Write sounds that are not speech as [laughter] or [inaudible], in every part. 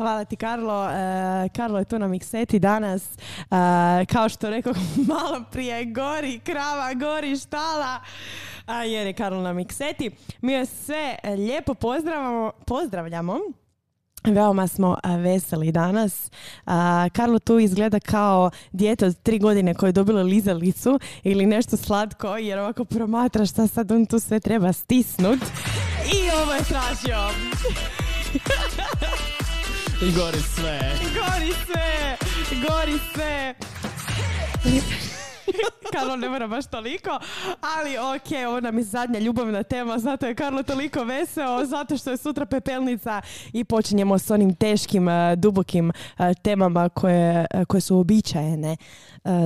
Hvala ti Karlo. E, Karlo je tu na mikseti danas. E, kao što rekao [laughs] malo prije, gori krava, gori štala. A, jer je Karlo na mikseti. Mi vas sve lijepo pozdravamo, pozdravljamo. Veoma smo a, veseli danas. A, Karlo tu izgleda kao dijete od tri godine koje je dobilo lizalicu ili nešto slatko jer ovako promatra šta sad on tu sve treba stisnut. I ovo je tražio. [laughs] I gori sve. Gori sve, gori sve. [laughs] Karlo ne mora baš toliko, ali ok, ovo nam je zadnja ljubavna tema, zato je Karlo toliko veseo, zato što je sutra pepelnica i počinjemo s onim teškim, eh, dubokim eh, temama koje, eh, koje su običajene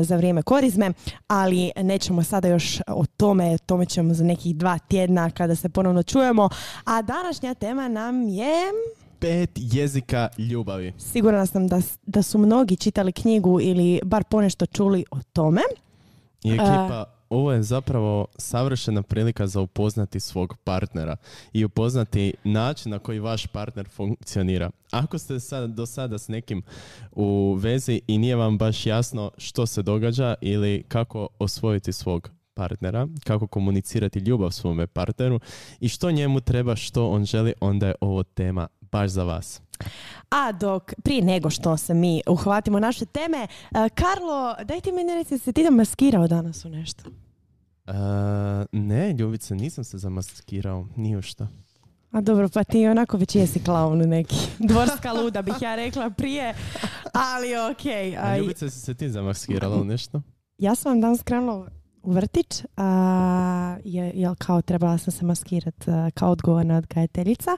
za vrijeme korizme, ali nećemo sada još o tome, tome ćemo za nekih dva tjedna kada se ponovno čujemo, a današnja tema nam je pet jezika ljubavi. Sigurna sam da, da su mnogi čitali knjigu ili bar ponešto čuli o tome. I ekipa, ovo je zapravo savršena prilika za upoznati svog partnera i upoznati način na koji vaš partner funkcionira. Ako ste sad, do sada s nekim u vezi i nije vam baš jasno što se događa ili kako osvojiti svog partnera, kako komunicirati ljubav svome partneru i što njemu treba, što on želi, onda je ovo tema baš za vas. A dok, prije nego što se mi uhvatimo naše teme, uh, Karlo, daj ti meni reci, se ti da maskirao danas u nešto? Uh, ne, Ljubice, nisam se zamaskirao, nije što. A dobro, pa ti onako već jesi klaun neki. Dvorska luda bih ja rekla prije, ali okej. Okay. Ljubice, si se ti zamaskirala u nešto? Ja sam vam danas krenula u vrtić, a, je, jel kao trebala sam se maskirat kao odgovorna odgajateljica.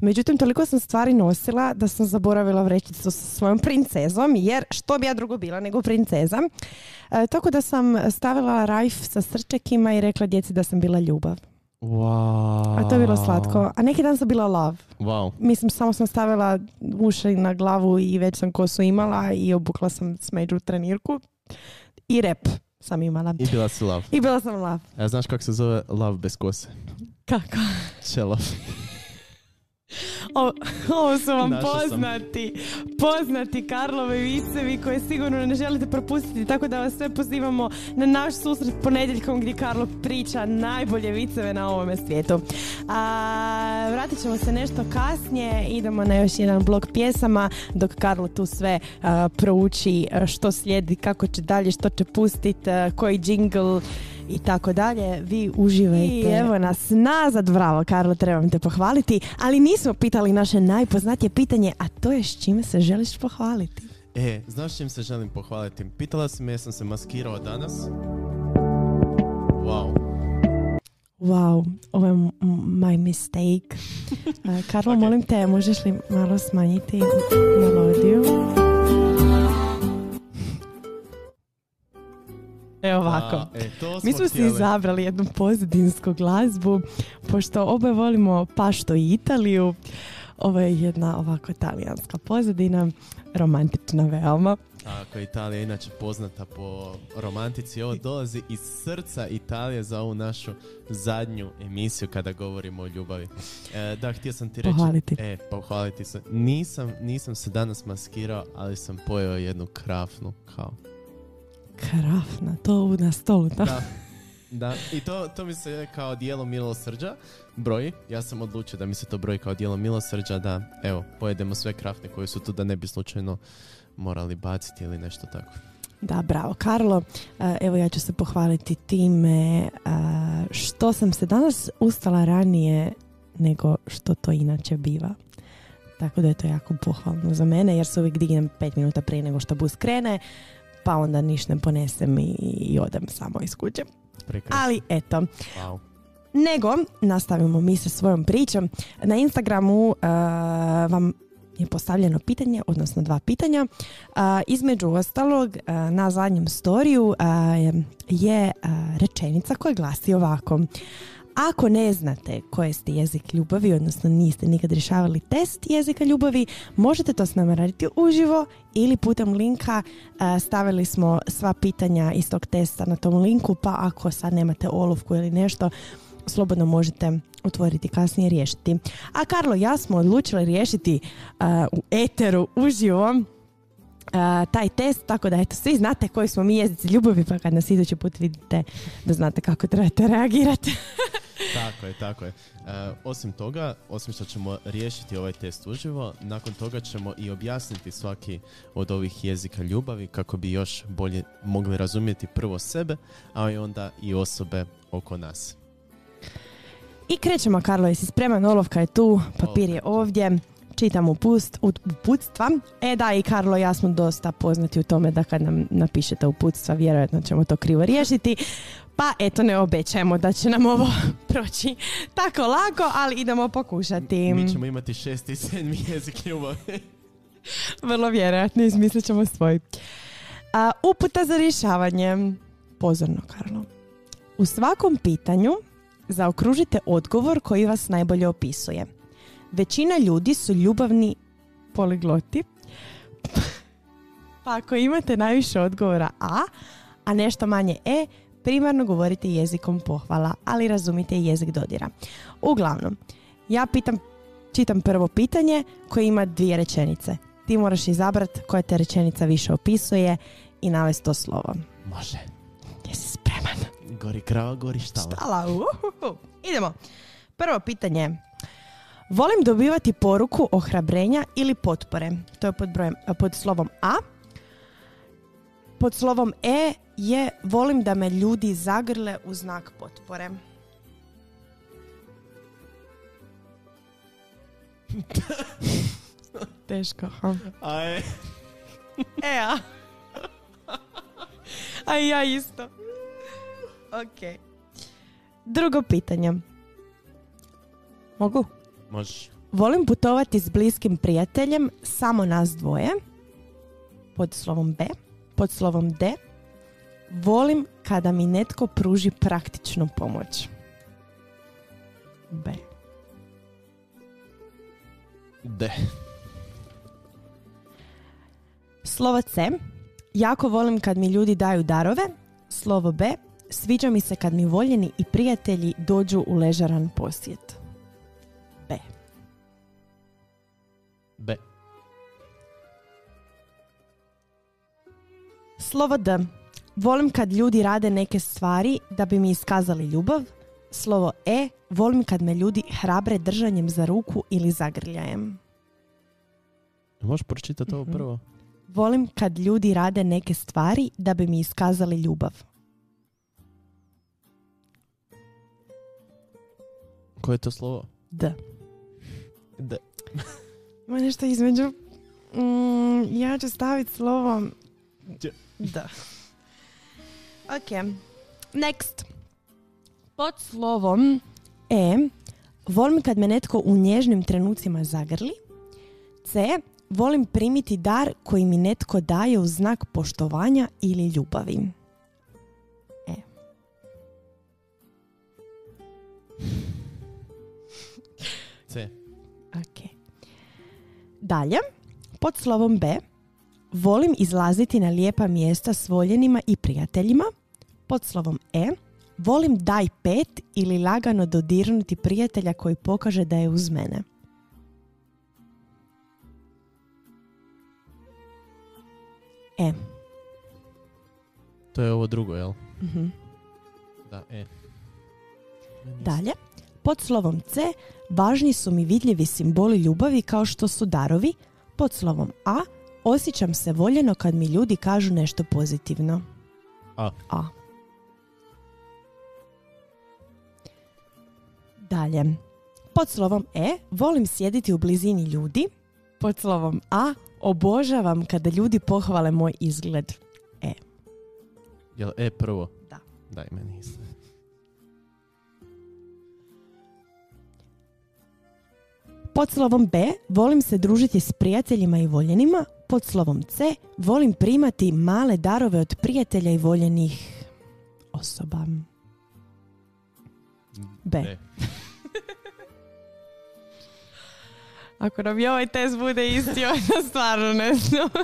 Međutim, toliko sam stvari nosila da sam zaboravila vrećicu sa svojom princezom, jer što bi ja drugo bila nego princeza. E, tako da sam stavila rajf sa srčekima i rekla djeci da sam bila ljubav. Wow. A to je bilo slatko. A neki dan sam bila lav. Wow. Mislim, samo sam stavila uši na glavu i već sam kosu imala i obukla sam smeđu trenirku i rep sam imala. I bila si lav. I bila sam lav. A znaš kako se zove lav bez kose? Kako? Čelav. [laughs] O, ovo su vam poznati, poznati Karlovi vicevi koje sigurno ne želite propustiti, tako da vas sve pozivamo na naš susret ponedjeljkom gdje Karlo priča najbolje viceve na ovome svijetu. A, vratit ćemo se nešto kasnije, idemo na još jedan blok pjesama dok Karlo tu sve prouči što slijedi, kako će dalje, što će pustiti, koji jingle i tako dalje. Vi uživajte. I evo nas nazad, bravo Karlo, trebam te pohvaliti, ali nismo pitali naše najpoznatije pitanje, a to je s čime se želiš pohvaliti. E, znaš čim se želim pohvaliti? Pitala si me jesam se maskirao danas. Wow. Wow, ovo je my mistake. [laughs] Karlo, okay. molim te, možeš li malo smanjiti melodiju? E ovako. A, e, to smo Mi smo si izabrali jednu pozadinsku glazbu, pošto oboje volimo pašto i Italiju. Ovo je jedna ovako talijanska pozadina, romantična veoma. Tako, Italija je inače poznata po romantici. Ovo dolazi iz srca Italije za ovu našu zadnju emisiju kada govorimo o ljubavi. E, da, htio sam ti reći... Pohvaliti. E, pohvaliti se. Nisam, nisam se danas maskirao, ali sam pojeo jednu krafnu kao Krafna, to na stolu, da? Da, da. i to, to mi se kao dijelo milosrđa broji. Ja sam odlučio da mi se to broji kao dijelo milosrđa, da evo, pojedemo sve krafne koje su tu da ne bi slučajno morali baciti ili nešto tako. Da, bravo Karlo. Evo ja ću se pohvaliti time što sam se danas ustala ranije nego što to inače biva. Tako da je to jako pohvalno za mene jer se uvijek dignem pet minuta prije nego što bus krene pa onda niš ne ponesem i, i odem samo iz kuće. Ali eto. Wow. Nego, nastavimo mi sa svojom pričom. Na Instagramu uh, vam je postavljeno pitanje, odnosno dva pitanja. Uh, između ostalog, uh, na zadnjem storiju je rečenica koja glasi ovako. Ako ne znate koji ste jezik ljubavi, odnosno niste nikad rješavali test jezika ljubavi, možete to s nama raditi uživo ili putem linka. E, stavili smo sva pitanja iz tog testa na tom linku, pa ako sad nemate olovku ili nešto, slobodno možete otvoriti kasnije riješiti. A Karlo ja smo odlučili riješiti u eteru uživo taj test, tako da eto, svi znate koji smo mi jezici ljubavi, pa kad nas idući put vidite da znate kako trebate reagirati. [laughs] [laughs] tako je, tako je. E, osim toga, osim što ćemo riješiti ovaj test uživo, nakon toga ćemo i objasniti svaki od ovih jezika ljubavi kako bi još bolje mogli razumjeti prvo sebe, a i onda i osobe oko nas. I krećemo, Karlo, jesi spreman? Olovka je tu, papir je ovdje čitam upust, uputstva. E da, i Karlo i ja smo dosta poznati u tome da kad nam napišete uputstva, vjerojatno ćemo to krivo riješiti. Pa eto, ne obećajemo da će nam ovo [laughs] proći tako lako, ali idemo pokušati. Mi ćemo imati šest i sedmi jezik ljubavi. [laughs] Vrlo vjerojatno, izmislit ćemo svoj. A, uputa za rješavanje. Pozorno, Karlo. U svakom pitanju zaokružite odgovor koji vas najbolje opisuje. Većina ljudi su ljubavni poligloti. pa ako imate najviše odgovora A, a nešto manje E, primarno govorite jezikom pohvala, ali razumite jezik dodira. Uglavnom, ja pitam, čitam prvo pitanje koje ima dvije rečenice. Ti moraš izabrati koja te rečenica više opisuje i navesti to slovo. Može. Jesi spreman? Gori krava, gori štala. Štala, Idemo. Prvo pitanje. Volim dobivati poruku ohrabrenja ili potpore. To je pod, brojem, pod slovom A. Pod slovom E je volim da me ljudi zagrle u znak potpore. [laughs] Teško. Ha? Aj. E, a. A ja isto. Ok. Drugo pitanje. Mogu? Možeš. Volim putovati s bliskim prijateljem, samo nas dvoje. Pod slovom B. Pod slovom D. Volim kada mi netko pruži praktičnu pomoć. B. D. Slovo C. Jako volim kad mi ljudi daju darove. Slovo B. Sviđa mi se kad mi voljeni i prijatelji dođu u ležaran posjet. B. Slovo D. Volim kad ljudi rade neke stvari da bi mi iskazali ljubav. Slovo E. Volim kad me ljudi hrabre držanjem za ruku ili zagrljajem. Možeš pročitati ovo mhm. prvo? Volim kad ljudi rade neke stvari da bi mi iskazali ljubav. Koje je to slovo? D. D. [laughs] Ima nešto između. Mm, ja ću staviti slovo D. Ok. Next. Pod slovom E volim kad me netko u nježnim trenucima zagrli. C. Volim primiti dar koji mi netko daje u znak poštovanja ili ljubavi. E. C. Dalje, pod slovom B, volim izlaziti na lijepa mjesta s voljenima i prijateljima. Pod slovom E, volim daj pet ili lagano dodirnuti prijatelja koji pokaže da je uz mene. E. To je ovo drugo, jel? uh Da, E. Dalje, pod slovom C važni su mi vidljivi simboli ljubavi kao što su darovi. Pod slovom A osjećam se voljeno kad mi ljudi kažu nešto pozitivno. A. A. Dalje. Pod slovom E volim sjediti u blizini ljudi. Pod slovom A obožavam kada ljudi pohvale moj izgled. E. Jel E prvo? Da. Daj meni isto. Pod slovom B volim se družiti s prijateljima i voljenima. Pod slovom C volim primati male darove od prijatelja i voljenih osoba. B. B. [laughs] Ako nam je ovaj test bude isti, [laughs] onda stvarno ne znam. [laughs]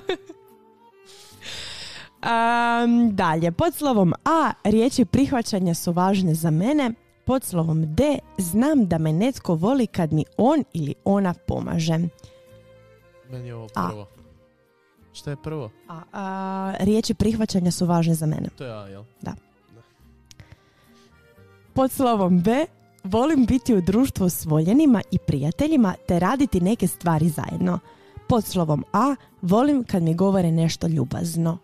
Um, dalje, pod slovom A riječi prihvaćanja su važne za mene. Pod slovom D znam da me netko voli kad mi on ili ona pomaže. Meni je ovo A. prvo. Šta je prvo? A, a, riječi prihvaćanja su važne za mene. To je A, jel? Pod slovom B volim biti u društvu s voljenima i prijateljima te raditi neke stvari zajedno. Pod slovom A volim kad mi govore nešto ljubazno.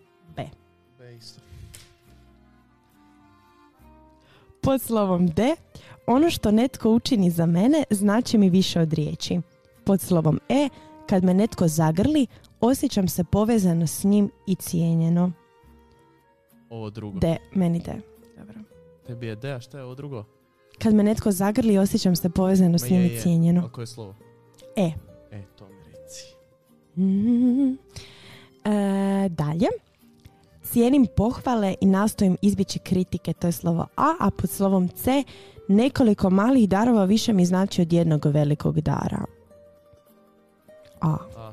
Pod slovom D ono što netko učini za mene znači mi više od riječi. Pod slovom E kad me netko zagrli osjećam se povezano s njim i cijenjeno. Ovo drugo. D. Meni D. Dobro. Tebi je D, a šta je ovo drugo? Kad me netko zagrli osjećam se povezano s njim je, i je. cijenjeno. A koje je slovo? E. E, to mi reci. Mhm. E, dalje. Cijenim pohvale i nastojim izbjeći kritike, to je slovo A, a pod slovom C nekoliko malih darova više mi znači od jednog velikog dara. A. A.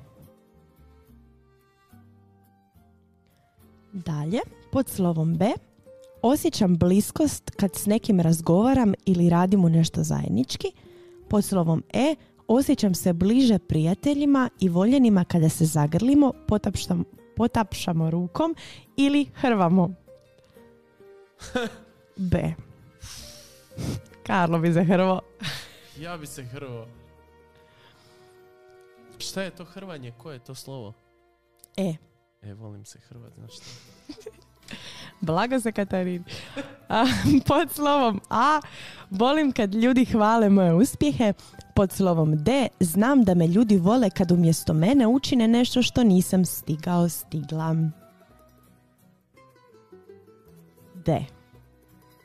Dalje, pod slovom B, osjećam bliskost kad s nekim razgovaram ili radimo nešto zajednički. Pod slovom E, osjećam se bliže prijateljima i voljenima kada se zagrlimo, potapšam, potapšamo rukom ili hrvamo. [laughs] B. Karlo bi zahrvo. Ja bi se hrvao. Šta je to hrvanje? Koje je to slovo? E. E, volim se hrvat, znaš šta? [laughs] Blago se Katarin. [laughs] Pod slovom A volim kad ljudi hvale moje uspjehe. Pod slovom D znam da me ljudi vole kad umjesto mene učine nešto što nisam stigao stigla. D.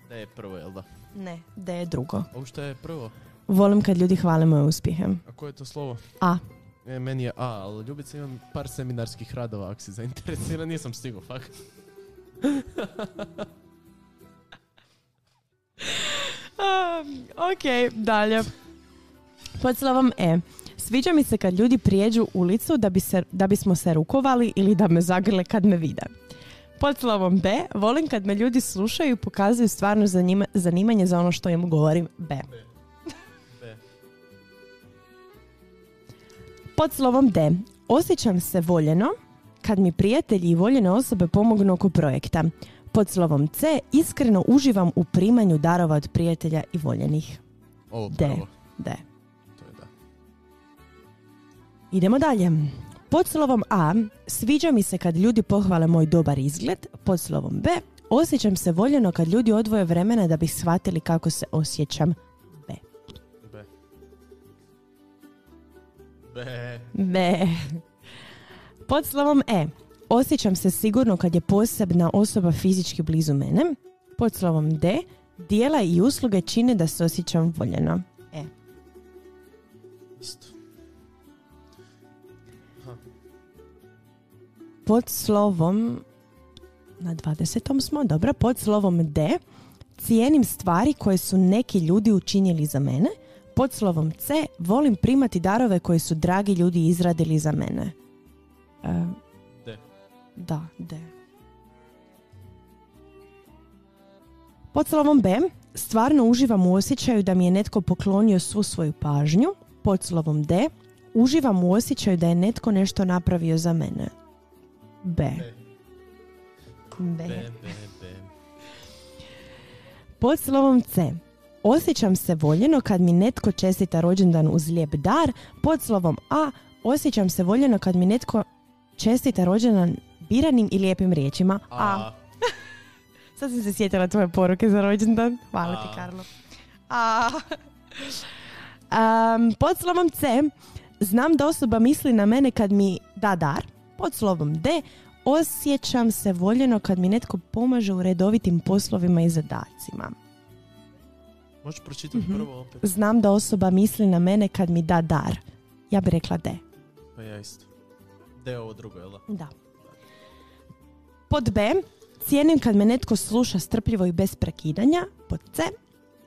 D je prvo, jel da? Ne, D je drugo. Ovo šta je prvo? Volim kad ljudi hvale moje uspjehe. A koje je to slovo? A. E, meni je A, ali Ljubica imam par seminarskih radova, ako si zainteresiran, nisam stigao, fakt. [laughs] A, ok, dalje. Pod slovom E. Sviđa mi se kad ljudi prijeđu ulicu da, bi se, da bismo se rukovali ili da me zagrle kad me vide. Pod slovom B. Volim kad me ljudi slušaju i pokazuju stvarno zanima, zanimanje za ono što im govorim. B. B. Pod slovom D. Osjećam se voljeno kad mi prijatelji i voljene osobe pomognu oko projekta. Pod slovom C. Iskreno uživam u primanju darova od prijatelja i voljenih. Ovo D. D. Idemo dalje. Pod slovom A sviđa mi se kad ljudi pohvale moj dobar izgled. Pod slovom B osjećam se voljeno kad ljudi odvoje vremena da bi shvatili kako se osjećam. B. B. B. B. Pod slovom E osjećam se sigurno kad je posebna osoba fizički blizu mene. Pod slovom D dijela i usluge čine da se osjećam voljeno. E. Isto. Pod slovom na 20. smo, dobro, pod slovom D cijenim stvari koje su neki ljudi učinili za mene. Pod slovom C volim primati darove koje su dragi ljudi izradili za mene. E, D. da, D. Pod slovom B stvarno uživam u osjećaju da mi je netko poklonio svu svoju pažnju. Pod slovom D uživam u osjećaju da je netko nešto napravio za mene. B. B. B. B, B, B. Pod slovom C. Osjećam se voljeno kad mi netko čestita rođendan uz lijep dar. Pod slovom A. Osjećam se voljeno kad mi netko čestita rođendan biranim i lijepim riječima. A. A. [laughs] Sad sam se sjetila tvoje poruke za rođendan. Hvala ti, A. Karlo. A. [laughs] Am, pod slovom C. Znam da osoba misli na mene kad mi da dar. Pod slovom D. Osjećam se voljeno kad mi netko pomaže u redovitim poslovima i zadacima. Možeš pročitati Mhm. prvo opet? Znam da osoba misli na mene kad mi da dar. Ja bih rekla D. Pa ja isto. D je ovo drugo, jel da? Da. Pod B. Cijenim kad me netko sluša strpljivo i bez prekidanja. Pod C.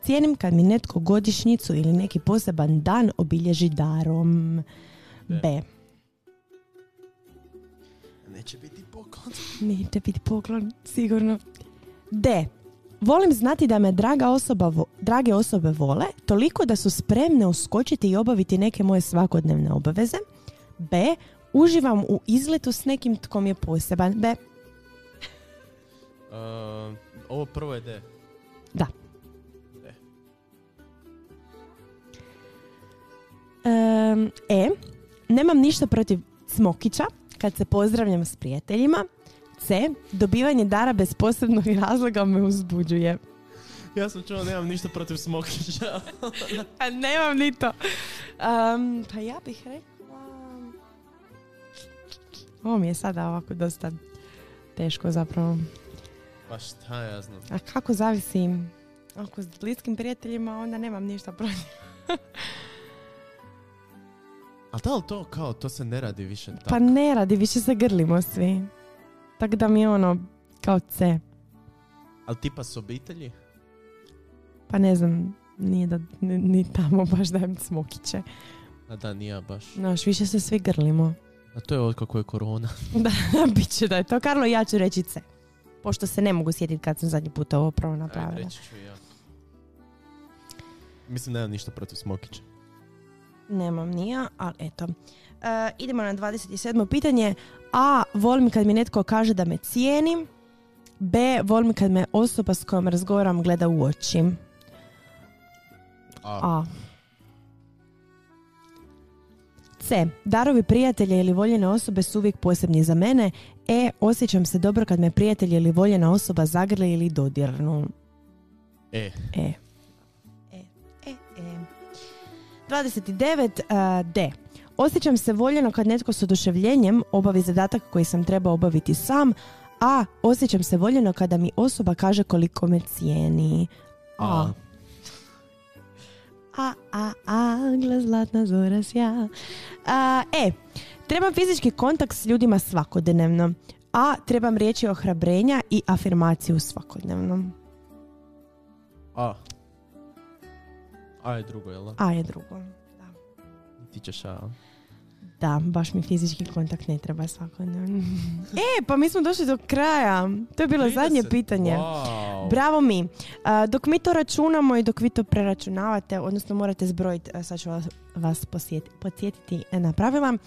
Cijenim kad mi netko godišnjicu ili neki poseban dan obilježi darom. B. B. Neće biti poklon. [laughs] Neće biti poklon, sigurno. D. volim znati da me draga osoba, vo- drage osobe vole toliko da su spremne uskočiti i obaviti neke moje svakodnevne obaveze. B. Uživam u izletu s nekim tko mi je poseban. B. Uh, [laughs] ovo prvo je D. Da. D. Em, e. Nemam ništa protiv smokića kad se pozdravljam s prijateljima. C. Dobivanje dara bez posebnog [laughs] razloga me uzbuđuje. Ja sam čuo, nemam ništa protiv smokića. [laughs] A nemam ni to. Um, pa ja bih rekla... Ovo mi je sada ovako dosta teško zapravo. pa šta ja znam. A kako zavisi? Ako s bliskim prijateljima, onda nemam ništa protiv. [laughs] A da li to kao, to se ne radi više tako? Pa ne radi, više se grlimo svi. Tako da mi je ono kao C. Ali tipa s obitelji? Pa ne znam, nije da ni, ni tamo baš dajem smokiće. A da, nije baš. Znaš, više se svi grlimo. A to je od kako je korona. [laughs] Da, [laughs] bit će da je to. Karlo, ja ću reći C. Pošto se ne mogu sjetiti kad sam zadnji put ovo prvo Ajde, napravila. reći ću ja. Mislim, nemam ništa protiv smokića. Nemam ni ja, ali eto. E, idemo na 27. pitanje. A. Volim kad mi netko kaže da me cijeni. B. Volim kad me osoba s kojom razgovaram gleda u oči. A. A. C. Darovi prijatelja ili voljene osobe su uvijek posebni za mene. E. Osjećam se dobro kad me prijatelj ili voljena osoba zagrli ili dodirnu. E. E. 29. a, D. Osjećam se voljeno kad netko s oduševljenjem obavi zadatak koji sam trebao obaviti sam, a osjećam se voljeno kada mi osoba kaže koliko me cijeni. A. A, a, a, glas zlatna zora sja. A, e, trebam fizički kontakt s ljudima svakodnevno. A, trebam riječi ohrabrenja i afirmaciju svakodnevno. A. A je drugo, jel da? A je drugo. Da. Ti ćeš A. Da, baš mi fizički kontakt ne treba svakodnevno. [laughs] e, pa mi smo došli do kraja. To je bilo zadnje 30. pitanje. Wow. Bravo mi. Dok mi to računamo i dok vi to preračunavate, odnosno morate zbrojiti, a, sad ću vas, vas podsjetiti na pravila,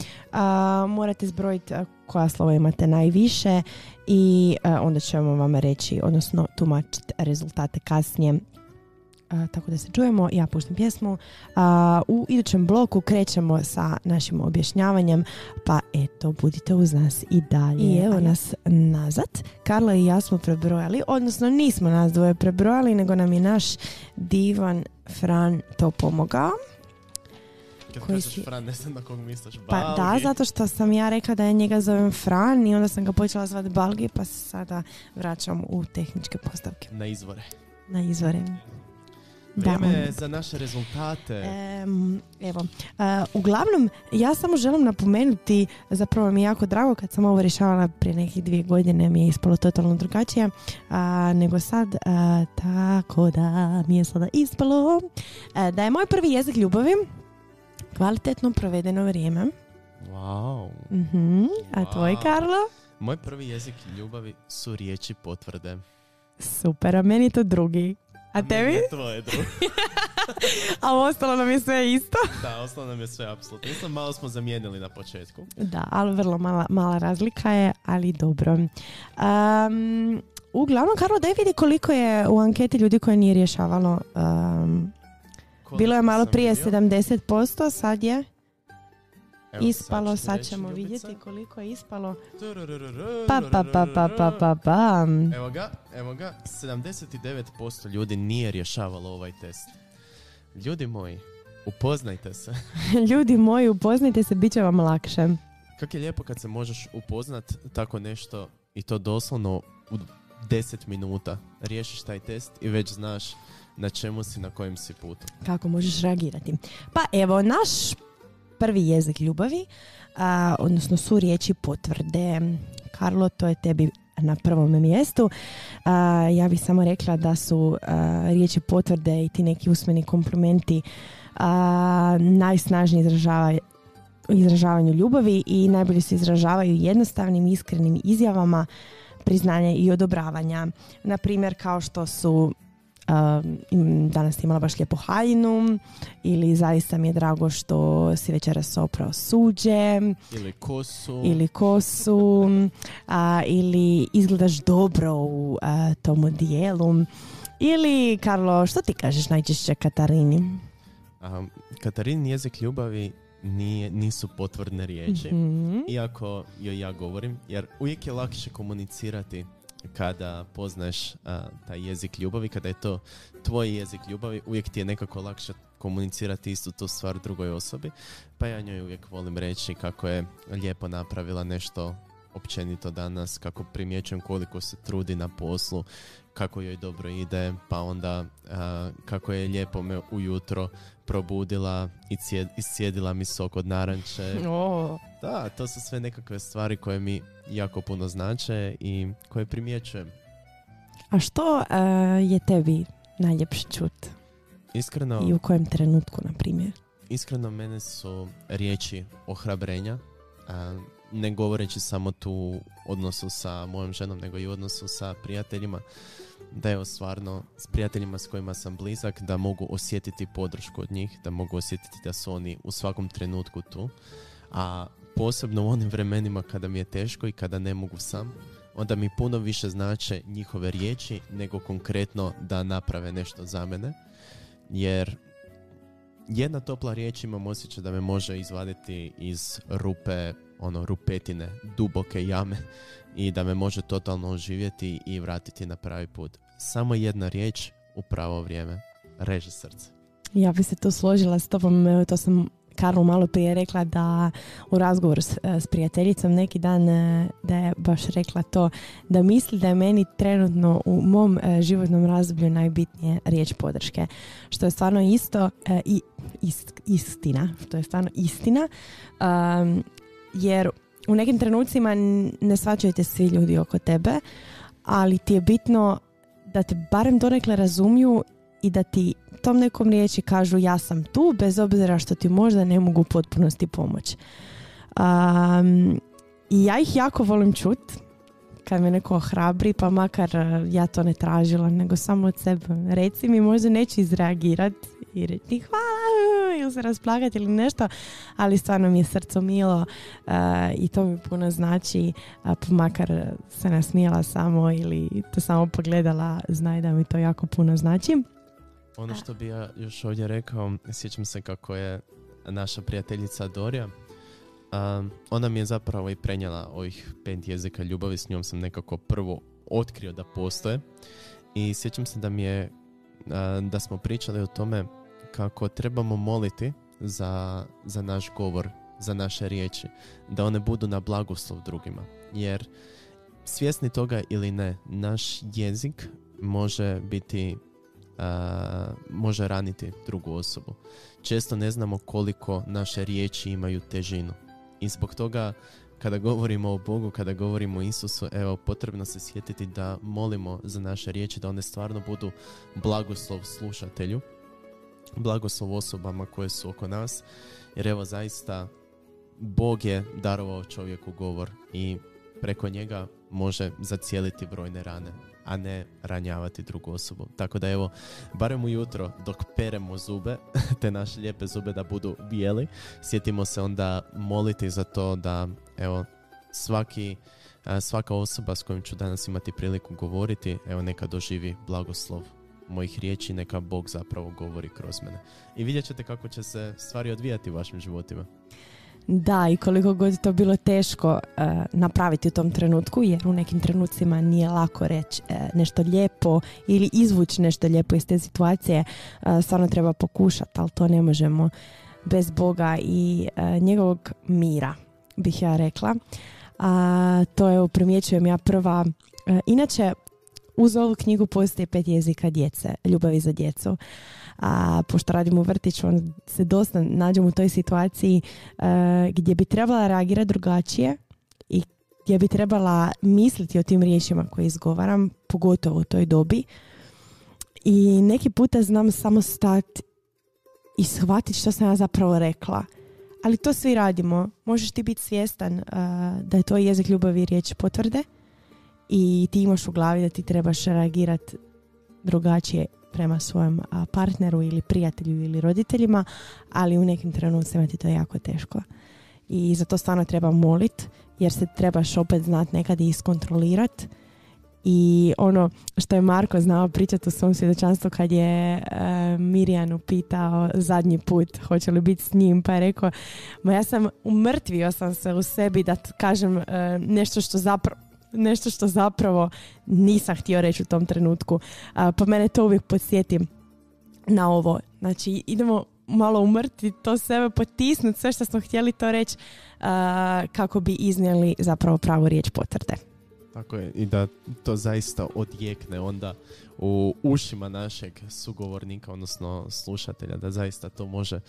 morate zbrojiti a, koja slova imate najviše i a, onda ćemo vam reći, odnosno tumačiti rezultate kasnije. A, tako da se čujemo, ja puštam pjesmu. A, u idućem bloku krećemo sa našim objašnjavanjem, pa eto, budite uz nas i dalje. I evo nas nazad. Karla i ja smo prebrojali, odnosno nismo nas dvoje prebrojali, nego nam je naš divan Fran to pomogao. Kad koji kažeš si- Fran, ne znam na kog misliš. Pa da, Balgi. zato što sam ja rekla da ja njega zovem Fran i onda sam ga počela zvati Balgi, pa se sada vraćam u tehničke postavke Na izvore. na izvore. Da, Vrijeme je za naše rezultate. Em, evo, e, uglavnom, ja samo želim napomenuti, zapravo mi je jako drago kad sam ovo rješavala prije nekih dvije godine mi je ispalo totalno drugačije a, nego sad, a, tako da mi je sada ispalo e, da je moj prvi jezik ljubavi kvalitetno provedeno vrijeme. Wow. Mhm, A tvoj, Wow. Karlo? Moj prvi jezik ljubavi su riječi potvrde. Super, a meni to drugi. A tebi? je tvoje drugo. [laughs] A ostalo nam je sve isto. [laughs] da, ostalo nam je sve apsolutno. Mislim, malo smo zamijenili na početku. Da, ali vrlo mala, mala razlika je, ali dobro. Um, uglavnom, Karlo, daj vidi koliko je u anketi ljudi koje nije rješavalo. Um, bilo je malo prije vidio? 70%, sad je ispalo, sad ćemo vidjeti koliko je ispalo. Pa, pa, pa, pa, pa, pa, pa. Evo ga, evo ga, 79% ljudi nije rješavalo ovaj test. Ljudi moji, upoznajte se. [laughs] Ljudi moji, upoznajte se, bit će vam lakše. Kako je lijepo kad se možeš upoznat tako nešto i to doslovno u 10 minuta. Riješiš taj test i već znaš na čemu si, na kojem si putu. kako možeš reagirati. Pa evo, naš prvi jezik ljubavi, a, odnosno su riječi potvrde. Karlo, to je tebi na prvom mjestu. A, ja bih samo rekla da su a, riječi potvrde i ti neki usmeni komplimenti a, najsnažniji izražavaju u izražavanju ljubavi i najbolje se izražavaju jednostavnim iskrenim izjavama priznanja i odobravanja. Na primjer kao što su um, danas imala baš lijepu haljinu ili zaista mi je drago što si večeras oprao suđe ili kosu. ili kosu a, ili izgledaš dobro u a, tom dijelu. Ili Karlo što ti kažeš najčešće Katarini? Um, Katarin jezik ljubavi nije, nisu potvrdne riječi, mm iako joj ja govorim, jer uvijek je lakše komunicirati kada poznaš taj jezik ljubavi, kada je to tvoj jezik ljubavi, uvijek ti je nekako lakše komunicirati istu tu stvar drugoj osobi, pa ja njoj uvijek volim reći kako je lijepo napravila nešto općenito danas, kako primjećujem koliko se trudi na poslu, kako joj dobro ide, pa onda kako je lijepo me ujutro probudila i iscijedila mi sok od naranče. [laughs] Oh. Da, to su sve nekakve stvari koje mi jako puno znače i koje primjećujem. A što je tebi najljepši čut? Iskreno... I u kojem trenutku, na primjer? Iskreno, mene su riječi ohrabrenja, ne govoreći samo tu odnosu sa mojom ženom, nego i u odnosu sa prijateljima, da je stvarno s prijateljima s kojima sam blizak, da mogu osjetiti podršku od njih, da mogu osjetiti da su oni u svakom trenutku tu. A posebno u onim vremenima kada mi je teško i kada ne mogu sam, onda mi puno više znače njihove riječi nego konkretno da naprave nešto za mene. Jer jedna topla riječ imam osjećaj da me može izvaditi iz rupe, ono, rupetine, duboke jame i da me može totalno oživjeti i vratiti na pravi put. Samo jedna riječ u pravo vrijeme reže srce. Ja bi se to složila s tobom, to sam Karlo malo prije rekla da u razgovoru s, e, s prijateljicom neki dan e, da je baš rekla to da misli da je meni trenutno u mom e, životnom razdoblju najbitnije riječ podrške. Što je stvarno isto i istina, što je stvarno istina jer u nekim trenucima ne svađajte svi ljudi oko tebe, ali ti je bitno da te barem donekle razumiju i da ti tom nekom riječi kažu ja sam tu bez obzira što ti možda ne mogu u potpunosti pomoći. Um, ja ih jako volim čut kad me neko hrabri pa makar e, ja to ne tražila nego samo od sebe. Reci mi možda neću izreagirati i reći hvala ili se rasplagati ili nešto, ali stvarno mi je srce milo uh, i to mi puno znači, uh, pa makar se nasmijela samo ili to samo pogledala, znaj da mi to jako puno znači. Ono što bi ja još ovdje rekao, sjećam se kako je naša prijateljica Dorija, um, ona mi je zapravo i prenijela ovih pet jezika ljubavi, s njom sam nekako prvo otkrio da postoje i sjećam se da mi je, da smo pričali o tome kako trebamo moliti za, za naš govor, za naše riječi, da one budu na blagoslov drugima, jer svjesni toga ili ne, naš jezik može biti može raniti drugu osobu. Često ne znamo koliko naše riječi imaju težinu. I zbog toga kada govorimo o Bogu, kada govorimo o Isusu, evo, potrebno se sjetiti da molimo za naše riječi, da one stvarno budu blagoslov slušatelju, blagoslov osobama koje su oko nas, jer evo zaista Bog je darovao čovjeku govor i preko njega može zacijeliti brojne rane a ne ranjavati drugu osobu. Tako da evo, barem ujutro dok peremo zube, [laughs] te naše lijepe zube da budu bijeli, sjetimo se onda moliti za to da evo, svaki, svaka osoba s kojom ću danas imati priliku govoriti, evo neka doživi blagoslov mojih riječi, neka Bog zapravo govori kroz mene. I vidjet ćete kako će se stvari odvijati u vašim životima. Da, i koliko god to bilo teško uh, napraviti u tom trenutku, jer u nekim trenucima nije lako reći uh, nešto lijepo ili izvući nešto lijepo iz te situacije, uh, stvarno treba pokušati, ali to ne možemo bez Boga i njegovog mira, bih ja rekla. A to je primjećujem ja prva. Inače, uz ovu knjigu postoje pet jezika djece, ljubavi za djecu a pošto radim u vrtiću on se dosta nađem u toj situaciji uh, gdje bi trebala reagirati drugačije i gdje bi trebala misliti o tim riječima koje izgovaram, pogotovo u toj dobi. I neki puta znam samo stati i shvatiti što sam ja zapravo rekla. Ali to svi radimo. Možeš ti biti svjestan uh, da je to jezik ljubavi riječ potvrde i ti imaš u glavi da ti trebaš reagirati drugačije prema svojem partneru ili prijatelju ili roditeljima, ali u nekim trenucima ti to je jako teško. I za to stvarno treba molit, jer se trebaš opet znat nekad i iskontrolirat. I ono što je Marko znao pričati u svom svjedočanstvu kad je e, Mirjanu pitao zadnji put hoće li biti s njim, pa je rekao ma ja sam umrtvio sam se u sebi da kažem e, nešto što zapravo nešto što zapravo nisam htio reći u tom trenutku. pa mene to uvijek podsjeti na ovo. Znači, idemo malo umrti to sebe, potisnuti sve što smo htjeli to reći kako bi iznijeli zapravo pravu riječ potvrde. Tako je, i da to zaista odjekne onda u ušima našeg sugovornika, odnosno slušatelja, da zaista to može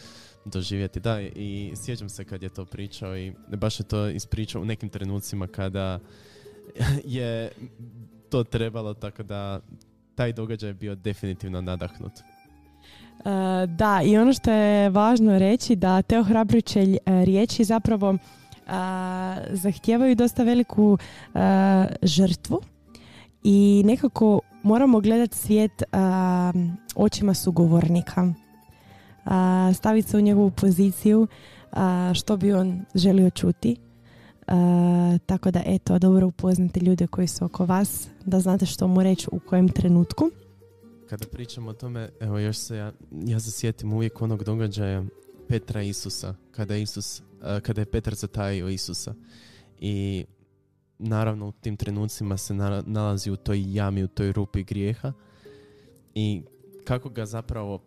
doživjeti. Da, i sjećam se kad je to pričao i baš je to ispričao u nekim trenucima kada [laughs] je to trebalo, tako da taj događaj je bio definitivno nadahnut. Uh, da, i ono što je važno reći da te ohrabrujuće e, riječi zapravo uh, zahtijevaju dosta veliku žrtvu i nekako moramo gledati svijet očima sugovornika. Staviti se u njegovu poziciju što bi on želio čuti tako da eto, dobro upoznate ljude koji su oko vas, da znate što mu reći u kojem trenutku. Kada pričamo o tome, evo još se ja, ja se sjetim uvijek onog događaja Petra Isusa, kada, Isus, kada je Petar zatajio Isusa. I naravno u tim trenucima se nalazi u toj jami, u toj rupi grijeha i kako ga zapravo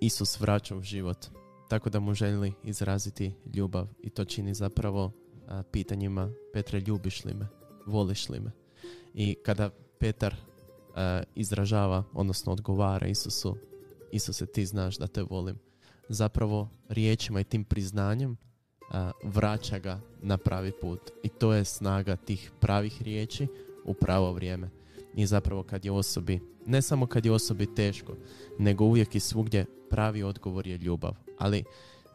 Isus vraća u život. Tako da mu želi izraziti ljubav i to čini zapravo pitanjima Petre ljubiš li me, voliš li me. I kada Petar izražava, odnosno odgovara Isusu, Isuse ti znaš da te volim, zapravo riječima i tim priznanjem vraća ga na pravi put. I to je snaga tih pravih riječi u pravo vrijeme. I zapravo kad je osobi, ne samo kad je osobi teško, nego uvijek i svugdje pravi odgovor je ljubav. Ali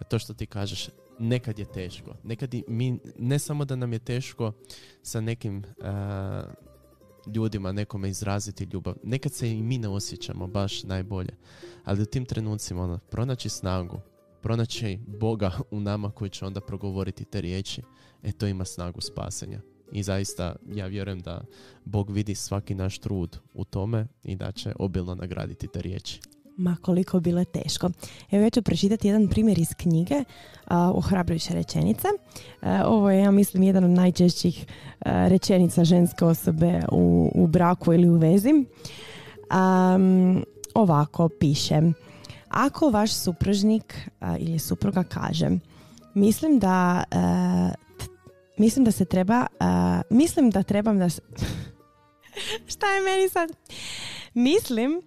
to što ti kažeš, nekad je teško. Nekad mi, ne samo da nam je teško sa nekim uh, ljudima nekome izraziti ljubav. Nekad se i mi ne osjećamo baš najbolje. Ali u tim trenucima ono, pronaći snagu, pronaći Boga u nama koji će onda progovoriti te riječi, e to ima snagu spasenja. I zaista ja vjerujem da Bog vidi svaki naš trud u tome i da će obilno nagraditi te riječi ma koliko bilo teško. Evo ja ću pročitati jedan primjer iz knjige uh, Ohrabrujuće rečenice. ovo je, ja mislim, jedan od najčešćih rečenica ženske osobe u, u braku ili u vezi. Um, ovako piše. Ako vaš supružnik ili supruga kaže mislim da mislim da se treba mislim da trebam da se... [laughs] Šta je meni sad? Mislim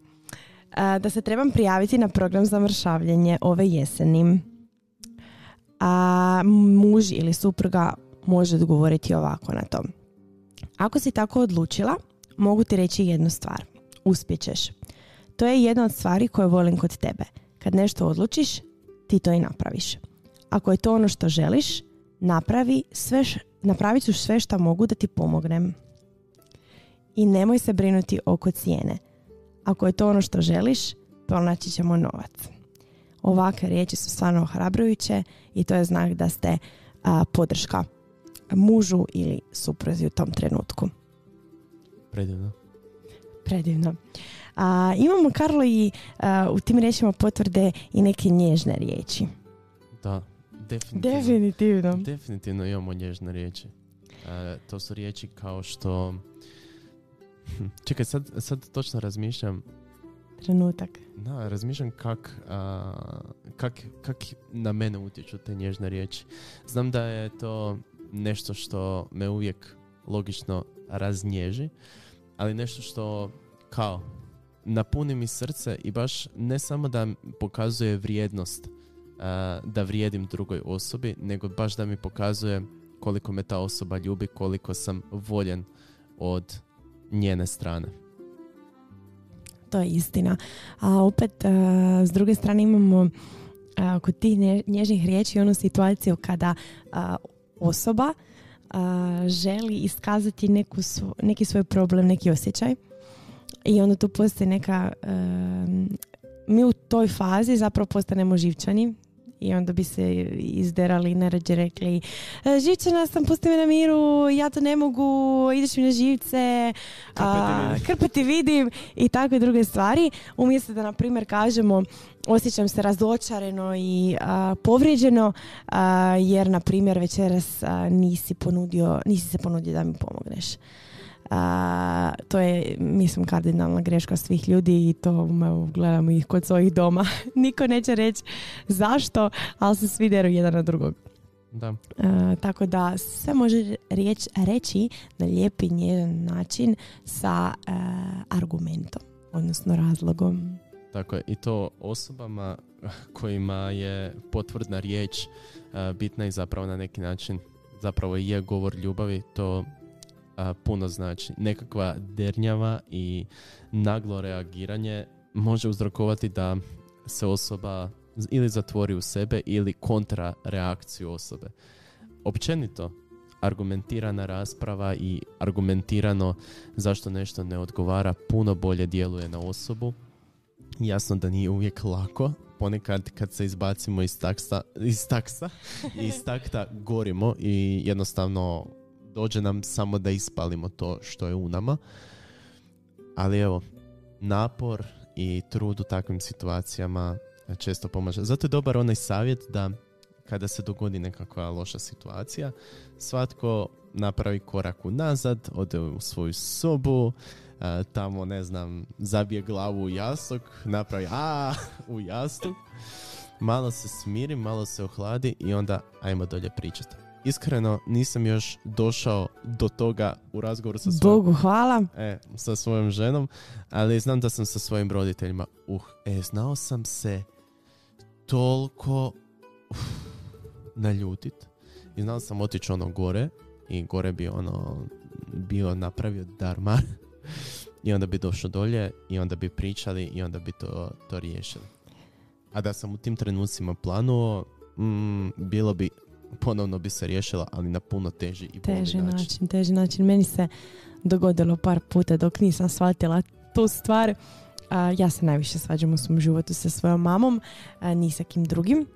da se trebam prijaviti na program za mršavljenje ove jeseni. A muž ili supruga može odgovoriti ovako na to. Ako si tako odlučila, mogu ti reći jednu stvar. Uspjećeš. To je jedna od stvari koje volim kod tebe. Kad nešto odlučiš, ti to i napraviš. Ako je to ono što želiš, napravi sve napravit ću sve što mogu da ti pomognem. I nemoj se brinuti oko cijene. Ako je to ono što želiš, pronaći ćemo novac. Ovakve riječi su stvarno ohrabrujuće i to je znak da ste podrška mužu ili supruzi u tom trenutku. Predivno. Predivno. A, imamo, Karlo, i u tim riječima potvrde i neke nježne riječi. Da, definitivno. Definitivno. Definitivno imamo nježne riječi. to su riječi kao što [laughs] Čekaj, sad, sad točno razmišljam. Trenutak. Da, razmišljam kak, kak, kak na mene utječu te nježne riječi. Znam da je to nešto što me uvijek logično raznježi, ali nešto što kao napuni mi srce i baš ne samo da pokazuje vrijednost da vrijedim drugoj osobi, nego baš da mi pokazuje koliko me ta osoba ljubi, koliko sam voljen od njene strane. To je istina. A opet, s druge strane imamo kod tih nježnih riječi onu situaciju kada osoba želi iskazati neku neki svoj problem, neki osjećaj i onda tu postoji neka mi u toj fazi zapravo postanemo živčani i onda bi se izderali i rekli e, živčana sam, pusti me na miru, ja to ne mogu, ideš mi na živce, krpati vidim i takve druge stvari. Umjesto da, na primjer, kažemo osjećam se razočareno i povrijeđeno jer, na primjer, večeras nisi, ponudio, nisi se ponudio da mi pomogneš. A, to je, mislim, kardinalna greška svih ljudi i to gledamo ih kod svojih doma. [laughs] Niko neće reći zašto, ali se svi deru jedan na drugog. Da. tako da sve može riječ, reći na lijepi nježan način sa argumentom, odnosno razlogom. Tako je, i to osobama kojima je potvrdna riječ bitna i zapravo na neki način zapravo je govor ljubavi, to a, puno znači. Nekakva dernjava i naglo reagiranje može uzrokovati da se osoba ili zatvori u sebe ili kontra reakciju osobe. Općenito, argumentirana rasprava i argumentirano zašto nešto ne odgovara puno bolje djeluje na osobu. Jasno da nije uvijek lako, ponekad kad se izbacimo iz taksa, iz taksa, [laughs] iz takta gorimo i jednostavno dođe nam samo da ispalimo to što je u nama. Ali evo, napor i trud u takvim situacijama često pomaže. Zato je dobar onaj savjet da kada se dogodi nekakva loša situacija, svatko napravi korak unazad, ode u svoju sobu, tamo, ne znam, zabije glavu u jastuk, napravi a [laughs] u jastuk, malo se smiri, malo se ohladi i onda ajmo dolje pričati iskreno nisam još došao do toga u razgovoru sa svojom, Bogu hvala. E, sa svojom ženom, ali znam da sam sa svojim roditeljima. Uh, e, znao sam se toliko uh, naljutit. I znao sam otići ono gore i gore bi ono bio napravio darmar [laughs] i onda bi došao dolje i onda bi pričali i onda bi to, to riješili. A da sam u tim trenucima planuo, mm, bilo bi ponovno bi se riješila, ali na puno teži i teži način. način. Teži način. Meni se dogodilo par puta dok nisam shvatila tu stvar. A, ja se najviše svađam u svom životu sa svojom mamom, a, ni sa kim drugim.